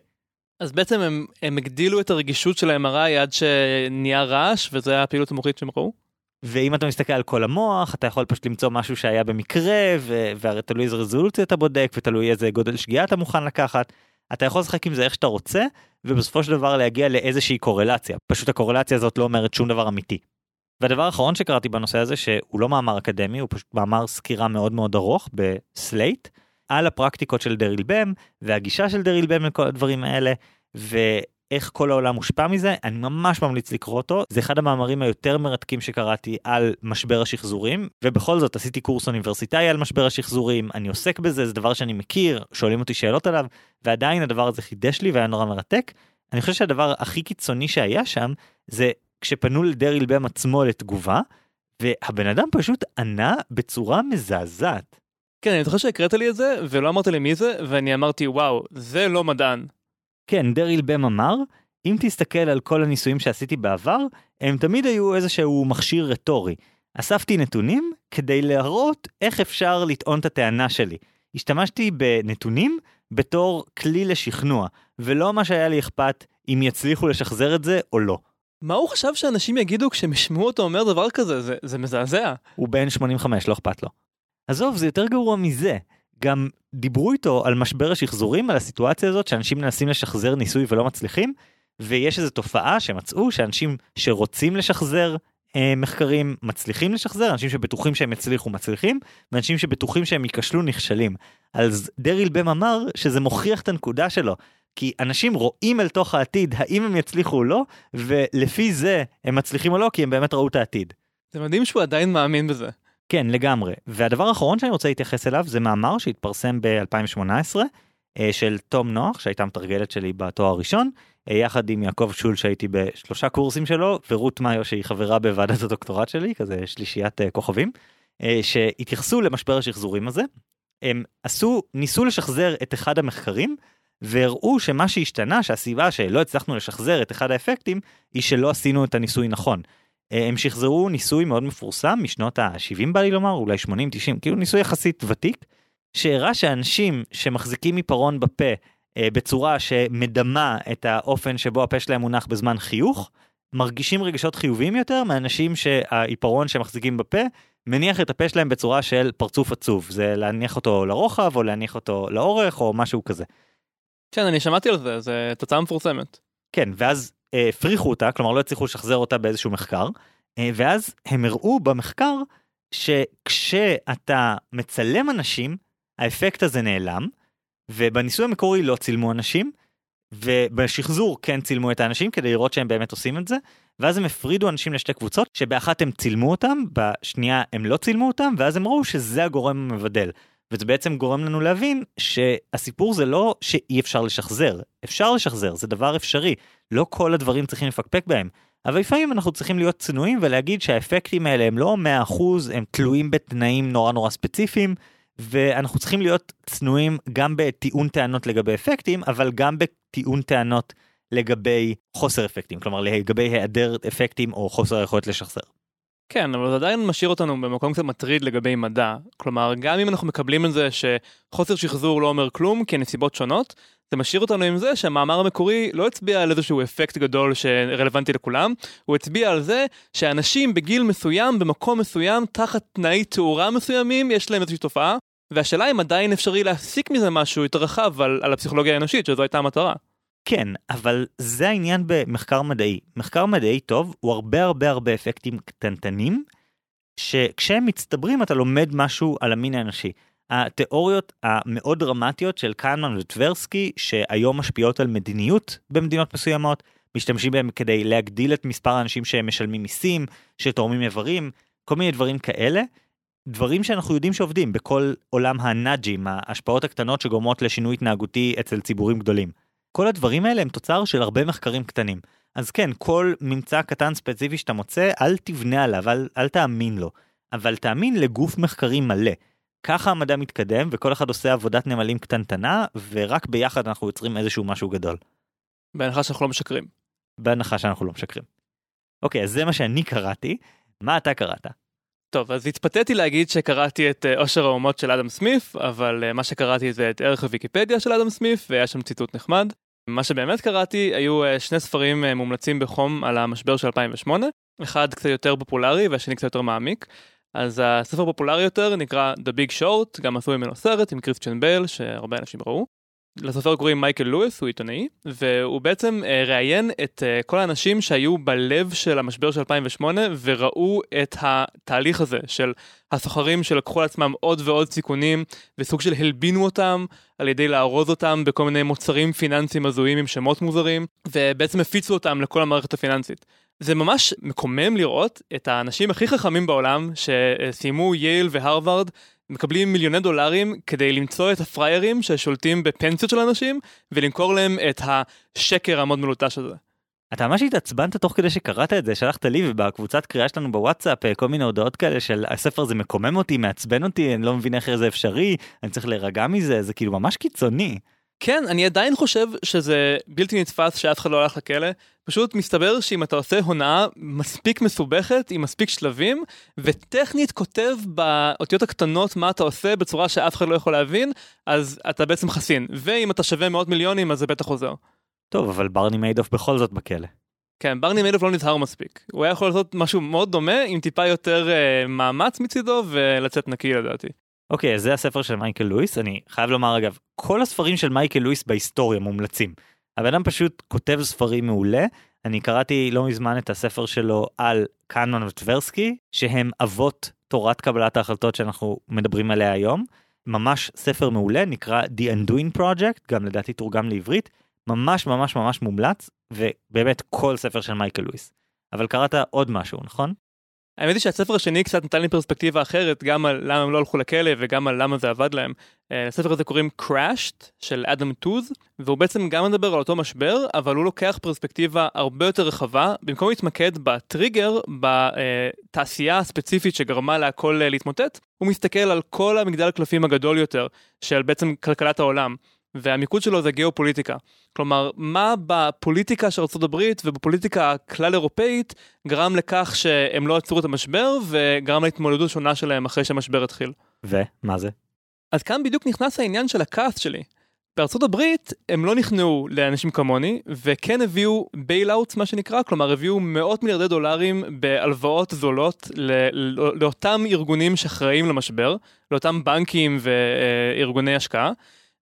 אז בעצם הם, הם הגדילו את הרגישות של ה-MRI עד שנהיה רעש, וזו הייתה הפעילות המוחית שהם ראו? ואם אתה מסתכל על כל המוח אתה יכול פשוט למצוא משהו שהיה במקרה והרי תלוי איזה רזולוציה אתה בודק ותלוי איזה גודל שגיאה אתה מוכן לקחת. אתה יכול לשחק עם זה איך שאתה רוצה ובסופו של דבר להגיע לאיזושהי קורלציה פשוט הקורלציה הזאת לא אומרת שום דבר אמיתי. והדבר האחרון שקראתי בנושא הזה שהוא לא מאמר אקדמי הוא פשוט מאמר סקירה מאוד מאוד ארוך בסלייט על הפרקטיקות של דריל בם והגישה של דריל בם לכל הדברים האלה. איך כל העולם מושפע מזה, אני ממש ממליץ לקרוא אותו, זה אחד המאמרים היותר מרתקים שקראתי על משבר השחזורים, ובכל זאת עשיתי קורס אוניברסיטאי על משבר השחזורים, אני עוסק בזה, זה דבר שאני מכיר, שואלים אותי שאלות עליו, ועדיין הדבר הזה חידש לי והיה נורא מרתק. אני חושב שהדבר הכי קיצוני שהיה שם, זה כשפנו לדריל בם עצמו לתגובה, והבן אדם פשוט ענה בצורה מזעזעת. כן, אני זוכר שהקראת לי את זה, ולא אמרת לי מי זה, ואני אמרתי, וואו, זה לא מדען. כן, דריל בם אמר, אם תסתכל על כל הניסויים שעשיתי בעבר, הם תמיד היו איזשהו מכשיר רטורי. אספתי נתונים כדי להראות איך אפשר לטעון את הטענה שלי. השתמשתי בנתונים בתור כלי לשכנוע, ולא מה שהיה לי אכפת אם יצליחו לשחזר את זה או לא. מה הוא חשב שאנשים יגידו כשהם ישמעו אותו אומר דבר כזה? זה, זה מזעזע. הוא בן 85, לא אכפת לו. עזוב, זה יותר גרוע מזה. גם דיברו איתו על משבר השחזורים, על הסיטואציה הזאת שאנשים מנסים לשחזר ניסוי ולא מצליחים, ויש איזו תופעה שמצאו שאנשים שרוצים לשחזר אה, מחקרים מצליחים לשחזר, אנשים שבטוחים שהם יצליחו מצליחים, ואנשים שבטוחים שהם ייכשלו נכשלים. אז דריל בם אמר שזה מוכיח את הנקודה שלו. כי אנשים רואים אל תוך העתיד האם הם יצליחו או לא, ולפי זה הם מצליחים או לא כי הם באמת ראו את העתיד. זה מדהים שהוא עדיין מאמין בזה. כן, לגמרי. והדבר האחרון שאני רוצה להתייחס אליו זה מאמר שהתפרסם ב-2018 אה, של תום נוח, שהייתה מתרגלת שלי בתואר הראשון, אה, יחד עם יעקב שול שהייתי בשלושה קורסים שלו, ורות מאיו שהיא חברה בוועדת הדוקטורט שלי, כזה שלישיית אה, כוכבים, שהתייחסו למשבר השחזורים הזה, הם עשו, ניסו לשחזר את אחד המחקרים, והראו שמה שהשתנה, שהסיבה שלא הצלחנו לשחזר את אחד האפקטים, היא שלא עשינו את הניסוי נכון. אה, הם שחזרו ניסוי מאוד מפורסם משנות ה-70 בא לי לומר, אולי 80-90, כאילו ניסוי יחסית ותיק, שהראה שאנשים שמחזיקים עיפרון בפה אה, בצורה שמדמה את האופן שבו הפה שלהם מונח בזמן חיוך, מרגישים רגשות חיוביים יותר מאנשים שהעיפרון שמחזיקים בפה מניח את הפה שלהם בצורה של פרצוף עצוב, זה להניח אותו לרוחב או להניח אותו לאורך או משהו כזה. כן, אני שמעתי על זה, זה תוצאה מפורסמת. כן, ואז אה, הפריחו אותה, כלומר לא הצליחו לשחזר אותה באיזשהו מחקר, אה, ואז הם הראו במחקר שכשאתה מצלם אנשים, האפקט הזה נעלם, ובניסוי המקורי לא צילמו אנשים, ובשחזור כן צילמו את האנשים כדי לראות שהם באמת עושים את זה, ואז הם הפרידו אנשים לשתי קבוצות, שבאחת הם צילמו אותם, בשנייה הם לא צילמו אותם, ואז הם ראו שזה הגורם המבדל. וזה בעצם גורם לנו להבין שהסיפור זה לא שאי אפשר לשחזר, אפשר לשחזר, זה דבר אפשרי, לא כל הדברים צריכים לפקפק בהם. אבל לפעמים אנחנו צריכים להיות צנועים ולהגיד שהאפקטים האלה הם לא 100% הם תלויים בתנאים נורא נורא ספציפיים, ואנחנו צריכים להיות צנועים גם בטיעון טענות לגבי אפקטים, אבל גם בטיעון טענות לגבי חוסר אפקטים, כלומר לגבי היעדר אפקטים או חוסר היכולת לשחזר. כן, אבל זה עדיין משאיר אותנו במקום קצת מטריד לגבי מדע. כלומר, גם אם אנחנו מקבלים את זה שחוסר שחזור לא אומר כלום, כי נסיבות שונות, זה משאיר אותנו עם זה שהמאמר המקורי לא הצביע על איזשהו אפקט גדול שרלוונטי לכולם, הוא הצביע על זה שאנשים בגיל מסוים, במקום מסוים, תחת תנאי תאורה מסוימים, יש להם איזושהי תופעה, והשאלה אם עדיין אפשרי להסיק מזה משהו יותר רחב על, על הפסיכולוגיה האנושית, שזו הייתה המטרה. כן, אבל זה העניין במחקר מדעי. מחקר מדעי טוב הוא הרבה הרבה הרבה אפקטים קטנטנים, שכשהם מצטברים אתה לומד משהו על המין האנושי. התיאוריות המאוד דרמטיות של קנמן וטברסקי, שהיום משפיעות על מדיניות במדינות מסוימות, משתמשים בהם כדי להגדיל את מספר האנשים שהם משלמים מיסים, שתורמים איברים, כל מיני דברים כאלה. דברים שאנחנו יודעים שעובדים בכל עולם הנאג'ים, ההשפעות הקטנות שגורמות לשינוי התנהגותי אצל ציבורים גדולים. כל הדברים האלה הם תוצר של הרבה מחקרים קטנים. אז כן, כל ממצא קטן ספציפי שאתה מוצא, אל תבנה עליו, אל, אל תאמין לו. אבל תאמין לגוף מחקרי מלא. ככה המדע מתקדם, וכל אחד עושה עבודת נמלים קטנטנה, ורק ביחד אנחנו יוצרים איזשהו משהו גדול. בהנחה שאנחנו לא משקרים. בהנחה שאנחנו לא משקרים. אוקיי, אז זה מה שאני קראתי. מה אתה קראת? טוב, אז התפתיתי להגיד שקראתי את אה, עושר האומות של אדם סמיף, אבל אה, מה שקראתי זה את ערך הוויקיפדיה של אדם סמיף, והיה שם ציטוט נחמד. מה שבאמת קראתי היו אה, שני ספרים מומלצים בחום על המשבר של 2008, אחד קצת יותר פופולרי והשני קצת יותר מעמיק. אז הספר הפופולרי יותר נקרא The Big Short, גם עשו ממנו סרט עם קריסטיאן בייל שהרבה אנשים ראו. לסופר קוראים מייקל לואיס, הוא עיתונאי, והוא בעצם אה, ראיין את אה, כל האנשים שהיו בלב של המשבר של 2008 וראו את התהליך הזה של הסוחרים שלקחו על עצמם עוד ועוד סיכונים וסוג של הלבינו אותם על ידי לארוז אותם בכל מיני מוצרים פיננסיים הזויים עם שמות מוזרים ובעצם הפיצו אותם לכל המערכת הפיננסית. זה ממש מקומם לראות את האנשים הכי חכמים בעולם שסיימו יייל והרווארד מקבלים מיליוני דולרים כדי למצוא את הפריירים ששולטים בפנסיות של אנשים ולמכור להם את השקר המאוד מלוטש הזה. אתה ממש התעצבנת תוך כדי שקראת את זה, שלחת לי ובקבוצת קריאה שלנו בוואטסאפ אה, כל מיני הודעות כאלה של הספר הזה מקומם אותי, מעצבן אותי, אני לא מבין איך זה אפשרי, אני צריך להירגע מזה, זה כאילו ממש קיצוני. כן, אני עדיין חושב שזה בלתי נתפס שאף אחד לא הלך לכלא. פשוט מסתבר שאם אתה עושה הונאה מספיק מסובכת, עם מספיק שלבים, וטכנית כותב באותיות הקטנות מה אתה עושה בצורה שאף אחד לא יכול להבין, אז אתה בעצם חסין. ואם אתה שווה מאות מיליונים, אז זה בטח עוזר. טוב, אבל ברני מיידוף בכל זאת בכלא. כן, ברני מיידוף לא נזהר מספיק. הוא היה יכול לעשות משהו מאוד דומה, עם טיפה יותר uh, מאמץ מצידו, ולצאת נקי לדעתי. אוקיי, אז זה הספר של מייקל לואיס, אני חייב לומר אגב, כל הספרים של מייקל לואיס בהיסטוריה מומלצים. הבן אדם פשוט כותב ספרים מעולה, אני קראתי לא מזמן את הספר שלו על קאנון וטברסקי, שהם אבות תורת קבלת ההחלטות שאנחנו מדברים עליה היום. ממש ספר מעולה, נקרא The Undoing Project, גם לדעתי תורגם לעברית, ממש ממש ממש מומלץ, ובאמת כל ספר של מייקל לואיס. אבל קראת עוד משהו, נכון? האמת היא שהספר השני קצת נתן לי פרספקטיבה אחרת, גם על למה הם לא הלכו לכלא וגם על למה זה עבד להם. אה, לספר הזה קוראים Crashed של אדם טוז, והוא בעצם גם מדבר על אותו משבר, אבל הוא לוקח פרספקטיבה הרבה יותר רחבה, במקום להתמקד בטריגר, בתעשייה הספציפית שגרמה להכל אה, להתמוטט, הוא מסתכל על כל המגדל הקלפים הגדול יותר, של בעצם כלכלת העולם. והמיקוד שלו זה גיאופוליטיקה. כלומר, מה בפוליטיקה של ארה"ב ובפוליטיקה הכלל אירופאית גרם לכך שהם לא עצרו את המשבר וגרם להתמודדות שונה שלהם אחרי שהמשבר התחיל. ומה זה? אז כאן בדיוק נכנס העניין של הכעס שלי. בארצות הברית הם לא נכנעו לאנשים כמוני וכן הביאו bailouts מה שנקרא כלומר הביאו מאות מיליארדי דולרים בהלוואות זולות לאותם ארגונים שאחראים למשבר לאותם בנקים וארגוני השקעה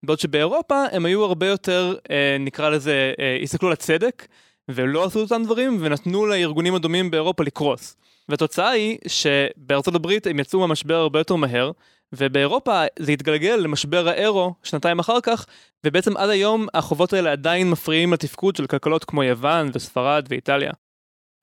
בעוד שבאירופה הם היו הרבה יותר, אה, נקרא לזה, אה, הסתכלו על הצדק, ולא עשו אותם דברים, ונתנו לארגונים הדומים באירופה לקרוס. והתוצאה היא שבארצות הברית הם יצאו מהמשבר הרבה יותר מהר, ובאירופה זה התגלגל למשבר האירו שנתיים אחר כך, ובעצם עד היום החובות האלה עדיין מפריעים לתפקוד של כלכלות כמו יוון וספרד ואיטליה.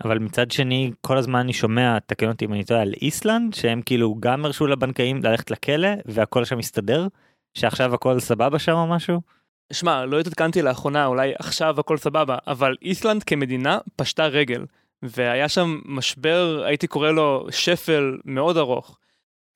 אבל מצד שני כל הזמן אני שומע תקן אותי אם אני טועה על איסלנד שהם כאילו גם הרשו לבנקאים ללכת לכלא והכל שם מסתדר. שעכשיו הכל סבבה שם או משהו? שמע, לא התעדכנתי לאחרונה, אולי עכשיו הכל סבבה, אבל איסלנד כמדינה פשטה רגל, והיה שם משבר, הייתי קורא לו שפל מאוד ארוך.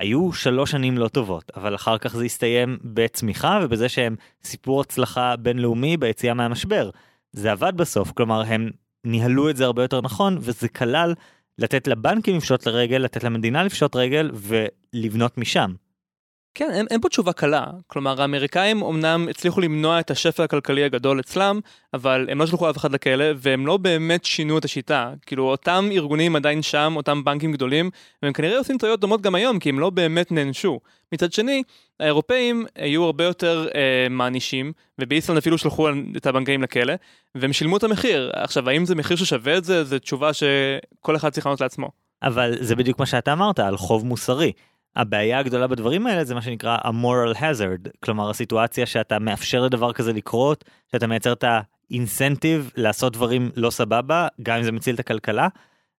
היו שלוש שנים לא טובות, אבל אחר כך זה הסתיים בצמיחה ובזה שהם סיפור הצלחה בינלאומי ביציאה מהמשבר. זה עבד בסוף, כלומר הם ניהלו את זה הרבה יותר נכון, וזה כלל לתת לבנקים לפשוט לרגל, לתת למדינה לפשוט רגל ולבנות משם. כן, אין, אין פה תשובה קלה. כלומר, האמריקאים אמנם הצליחו למנוע את השפל הכלכלי הגדול אצלם, אבל הם לא שלחו אף אחד לכלא, והם לא באמת שינו את השיטה. כאילו, אותם ארגונים עדיין שם, אותם בנקים גדולים, והם כנראה עושים טעויות דומות גם היום, כי הם לא באמת נענשו. מצד שני, האירופאים היו הרבה יותר אה, מענישים, ובאיסלנד אפילו שלחו את הבנקאים לכלא, והם שילמו את המחיר. עכשיו, האם זה מחיר ששווה את זה? זו תשובה שכל אחד צריך לענות לעצמו. אבל זה בדיוק מה שאתה אמרת, על חוב מוסרי. הבעיה הגדולה בדברים האלה זה מה שנקרא ה-moral hazard, כלומר הסיטואציה שאתה מאפשר לדבר כזה לקרות, שאתה מייצר את האינסנטיב לעשות דברים לא סבבה, גם אם זה מציל את הכלכלה,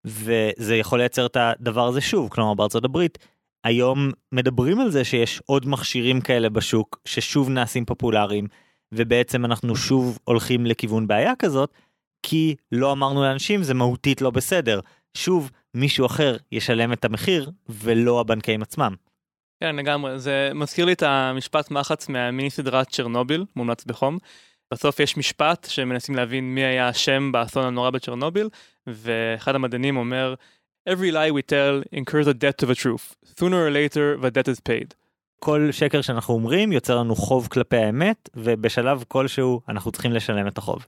וזה יכול לייצר את הדבר הזה שוב, כלומר בארצות הברית, היום מדברים על זה שיש עוד מכשירים כאלה בשוק ששוב נעשים פופולריים, ובעצם אנחנו שוב הולכים לכיוון בעיה כזאת, כי לא אמרנו לאנשים זה מהותית לא בסדר. שוב, מישהו אחר ישלם את המחיר ולא הבנקאים עצמם. כן לגמרי זה מזכיר לי את המשפט מחץ מהמיני סדרת צ'רנוביל מומלץ בחום. בסוף יש משפט שמנסים להבין מי היה השם באסון הנורא בצ'רנוביל ואחד המדענים אומר Every lie we tell incurs a debt to the truth. Sooner or later the debt is paid. כל שקר שאנחנו אומרים יוצר לנו חוב כלפי האמת ובשלב כלשהו אנחנו צריכים לשלם את החוב.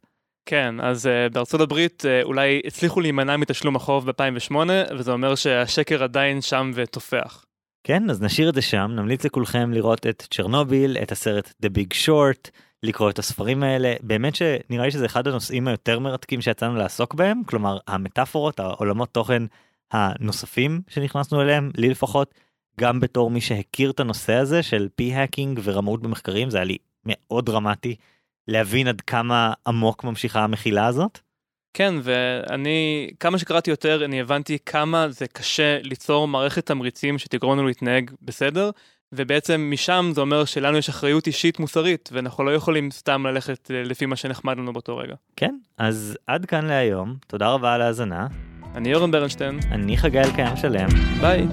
כן, אז uh, בארצות הברית uh, אולי הצליחו להימנע מתשלום החוב ב-2008, וזה אומר שהשקר עדיין שם ותופח. כן, אז נשאיר את זה שם, נמליץ לכולכם לראות את צ'רנוביל, את הסרט The Big Short, לקרוא את הספרים האלה, באמת שנראה לי שזה אחד הנושאים היותר מרתקים שיצאנו לעסוק בהם, כלומר המטאפורות, העולמות תוכן הנוספים שנכנסנו אליהם, לי לפחות, גם בתור מי שהכיר את הנושא הזה של p-hacking ורמאות במחקרים, זה היה לי מאוד דרמטי. להבין עד כמה עמוק ממשיכה המחילה הזאת? כן, ואני, כמה שקראתי יותר, אני הבנתי כמה זה קשה ליצור מערכת תמריצים שתגרום לנו להתנהג בסדר, ובעצם משם זה אומר שלנו יש אחריות אישית מוסרית, ואנחנו לא יכולים סתם ללכת לפי מה שנחמד לנו באותו רגע. כן, אז עד כאן להיום, תודה רבה על ההאזנה. אני אורן ברנשטיין. אני חגי אלקיים שלם. ביי.